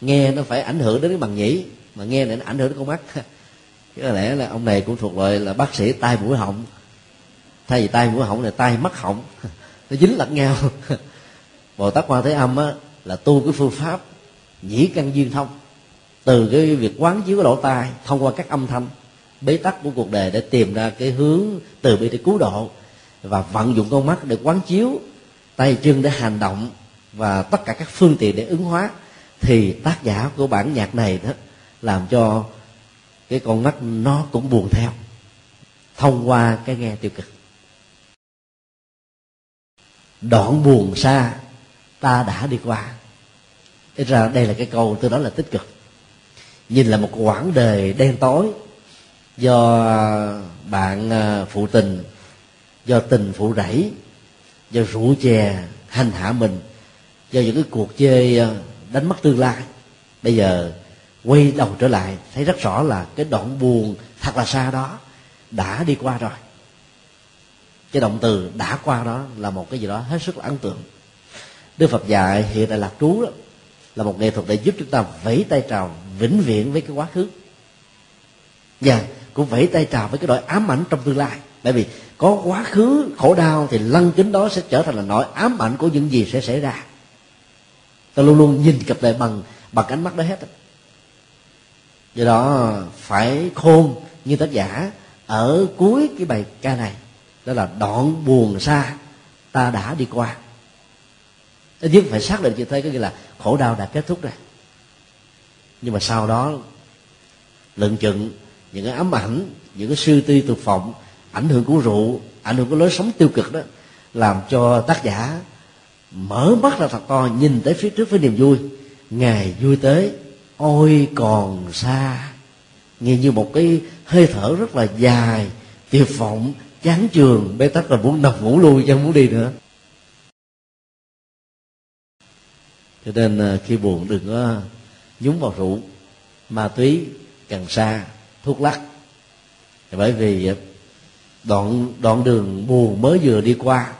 Nghe nó phải ảnh hưởng đến cái bằng nhĩ mà nghe này nó ảnh hưởng đến con mắt. Có lẽ là ông này cũng thuộc loại là bác sĩ tai mũi họng. Thay vì tai mũi họng là tai mắt họng. Nó dính lẫn nhau. Bồ tát quan thế âm á, là tu cái phương pháp nhĩ căn duyên thông. Từ cái việc quán chiếu cái lỗ tai thông qua các âm thanh bế tắc của cuộc đời để tìm ra cái hướng từ bi để cứu độ và vận dụng con mắt để quán chiếu tay chân để hành động và tất cả các phương tiện để ứng hóa, thì tác giả của bản nhạc này đó làm cho cái con mắt nó cũng buồn theo, thông qua cái nghe tiêu cực. Đoạn buồn xa, ta đã đi qua. Thế ra đây là cái câu tôi nói là tích cực. Nhìn là một quãng đời đen tối do bạn à, phụ tình, do tình phụ rẫy do rượu chè hành hạ mình, do những cái cuộc chơi ờ, đánh mất tương lai. Bây giờ quay đầu trở lại, thấy rất rõ là cái đoạn buồn thật là xa đó đã đi qua rồi. Cái động từ đã qua đó là một cái gì đó hết sức là ấn tượng. Đức phật dạy hiện tại lạc trú đó là một nghệ thuật để giúp chúng ta vẫy tay chào vĩnh viễn với cái quá khứ. Và cũng vẫy tay chào với cái nỗi ám ảnh trong tương lai bởi vì có quá khứ, khổ đau thì lăng kính đó sẽ trở thành là nỗi ám ảnh của những gì sẽ xảy ra. Ta luôn luôn nhìn cặp đời bằng bằng ánh mắt đó hết do đó phải khôn như tác giả ở cuối cái bài ca này, đó là đoạn buồn xa ta đã đi qua. Ít nhất phải xác định như thế có nghĩa là khổ đau đã kết thúc rồi. Nhưng mà sau đó lận chừng những cái ám ảnh, những cái sư ti tục vọng ảnh hưởng của rượu, ảnh hưởng của lối sống tiêu cực đó, làm cho tác giả mở mắt ra thật to, nhìn tới phía trước với niềm vui. Ngày vui tới, ôi còn xa. Nghe như một cái hơi thở rất là dài, tuyệt vọng, chán trường bế tắc là muốn nằm ngủ luôn, chứ không muốn đi nữa. Cho nên à, khi buồn đừng có nhúng vào rượu, ma túy cần sa thuốc lắc. Bởi vì à, đoạn đoạn đường buồn mới vừa đi qua,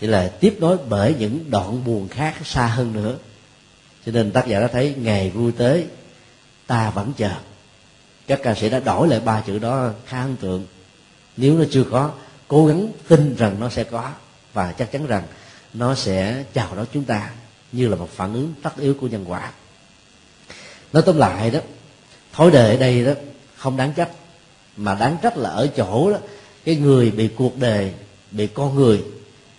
thì là tiếp nối bởi những đoạn buồn khác xa hơn nữa. Cho nên tác giả đã thấy ngày vui tới, ta vẫn chờ. Các ca sĩ đã đổi lại ba chữ đó khá ấn tượng. Nếu nó chưa có, cố gắng tin rằng nó sẽ có, và chắc chắn rằng nó sẽ chào đón chúng ta như là một phản ứng tất yếu của nhân quả. Nói tóm lại đó thối đời ở đây đó, không đáng trách, mà đáng trách là ở chỗ đó cái người bị cuộc đời, bị con người,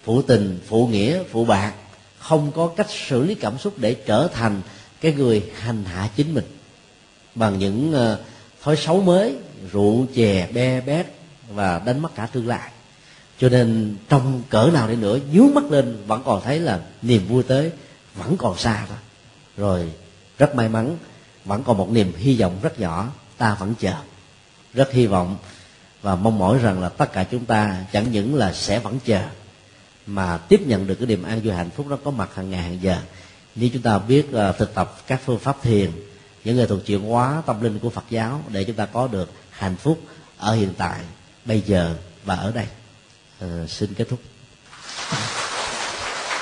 phụ tình, phụ nghĩa, phụ bạc, không có cách xử lý cảm xúc để trở thành cái người hành hạ chính mình. Bằng những ờ, thói xấu mới, rượu chè, be, bét và đánh mất cả tương lai. Cho nên trong cỡ nào đi nữa nhướng mắt lên vẫn còn thấy là niềm vui tới vẫn còn xa đó rồi rất may mắn, vẫn còn một niềm hy vọng rất nhỏ, ta vẫn chờ. Rất hy vọng và mong mỏi rằng là tất cả chúng ta chẳng những là sẽ vẫn chờ mà tiếp nhận được cái niềm an vui hạnh phúc nó có mặt hàng ngày hàng giờ. Nếu chúng ta biết uh, thực tập các phương pháp thiền những người thuật chuyển hóa tâm linh của Phật giáo để chúng ta có được hạnh phúc ở hiện tại bây giờ và ở đây. Uh, xin kết thúc.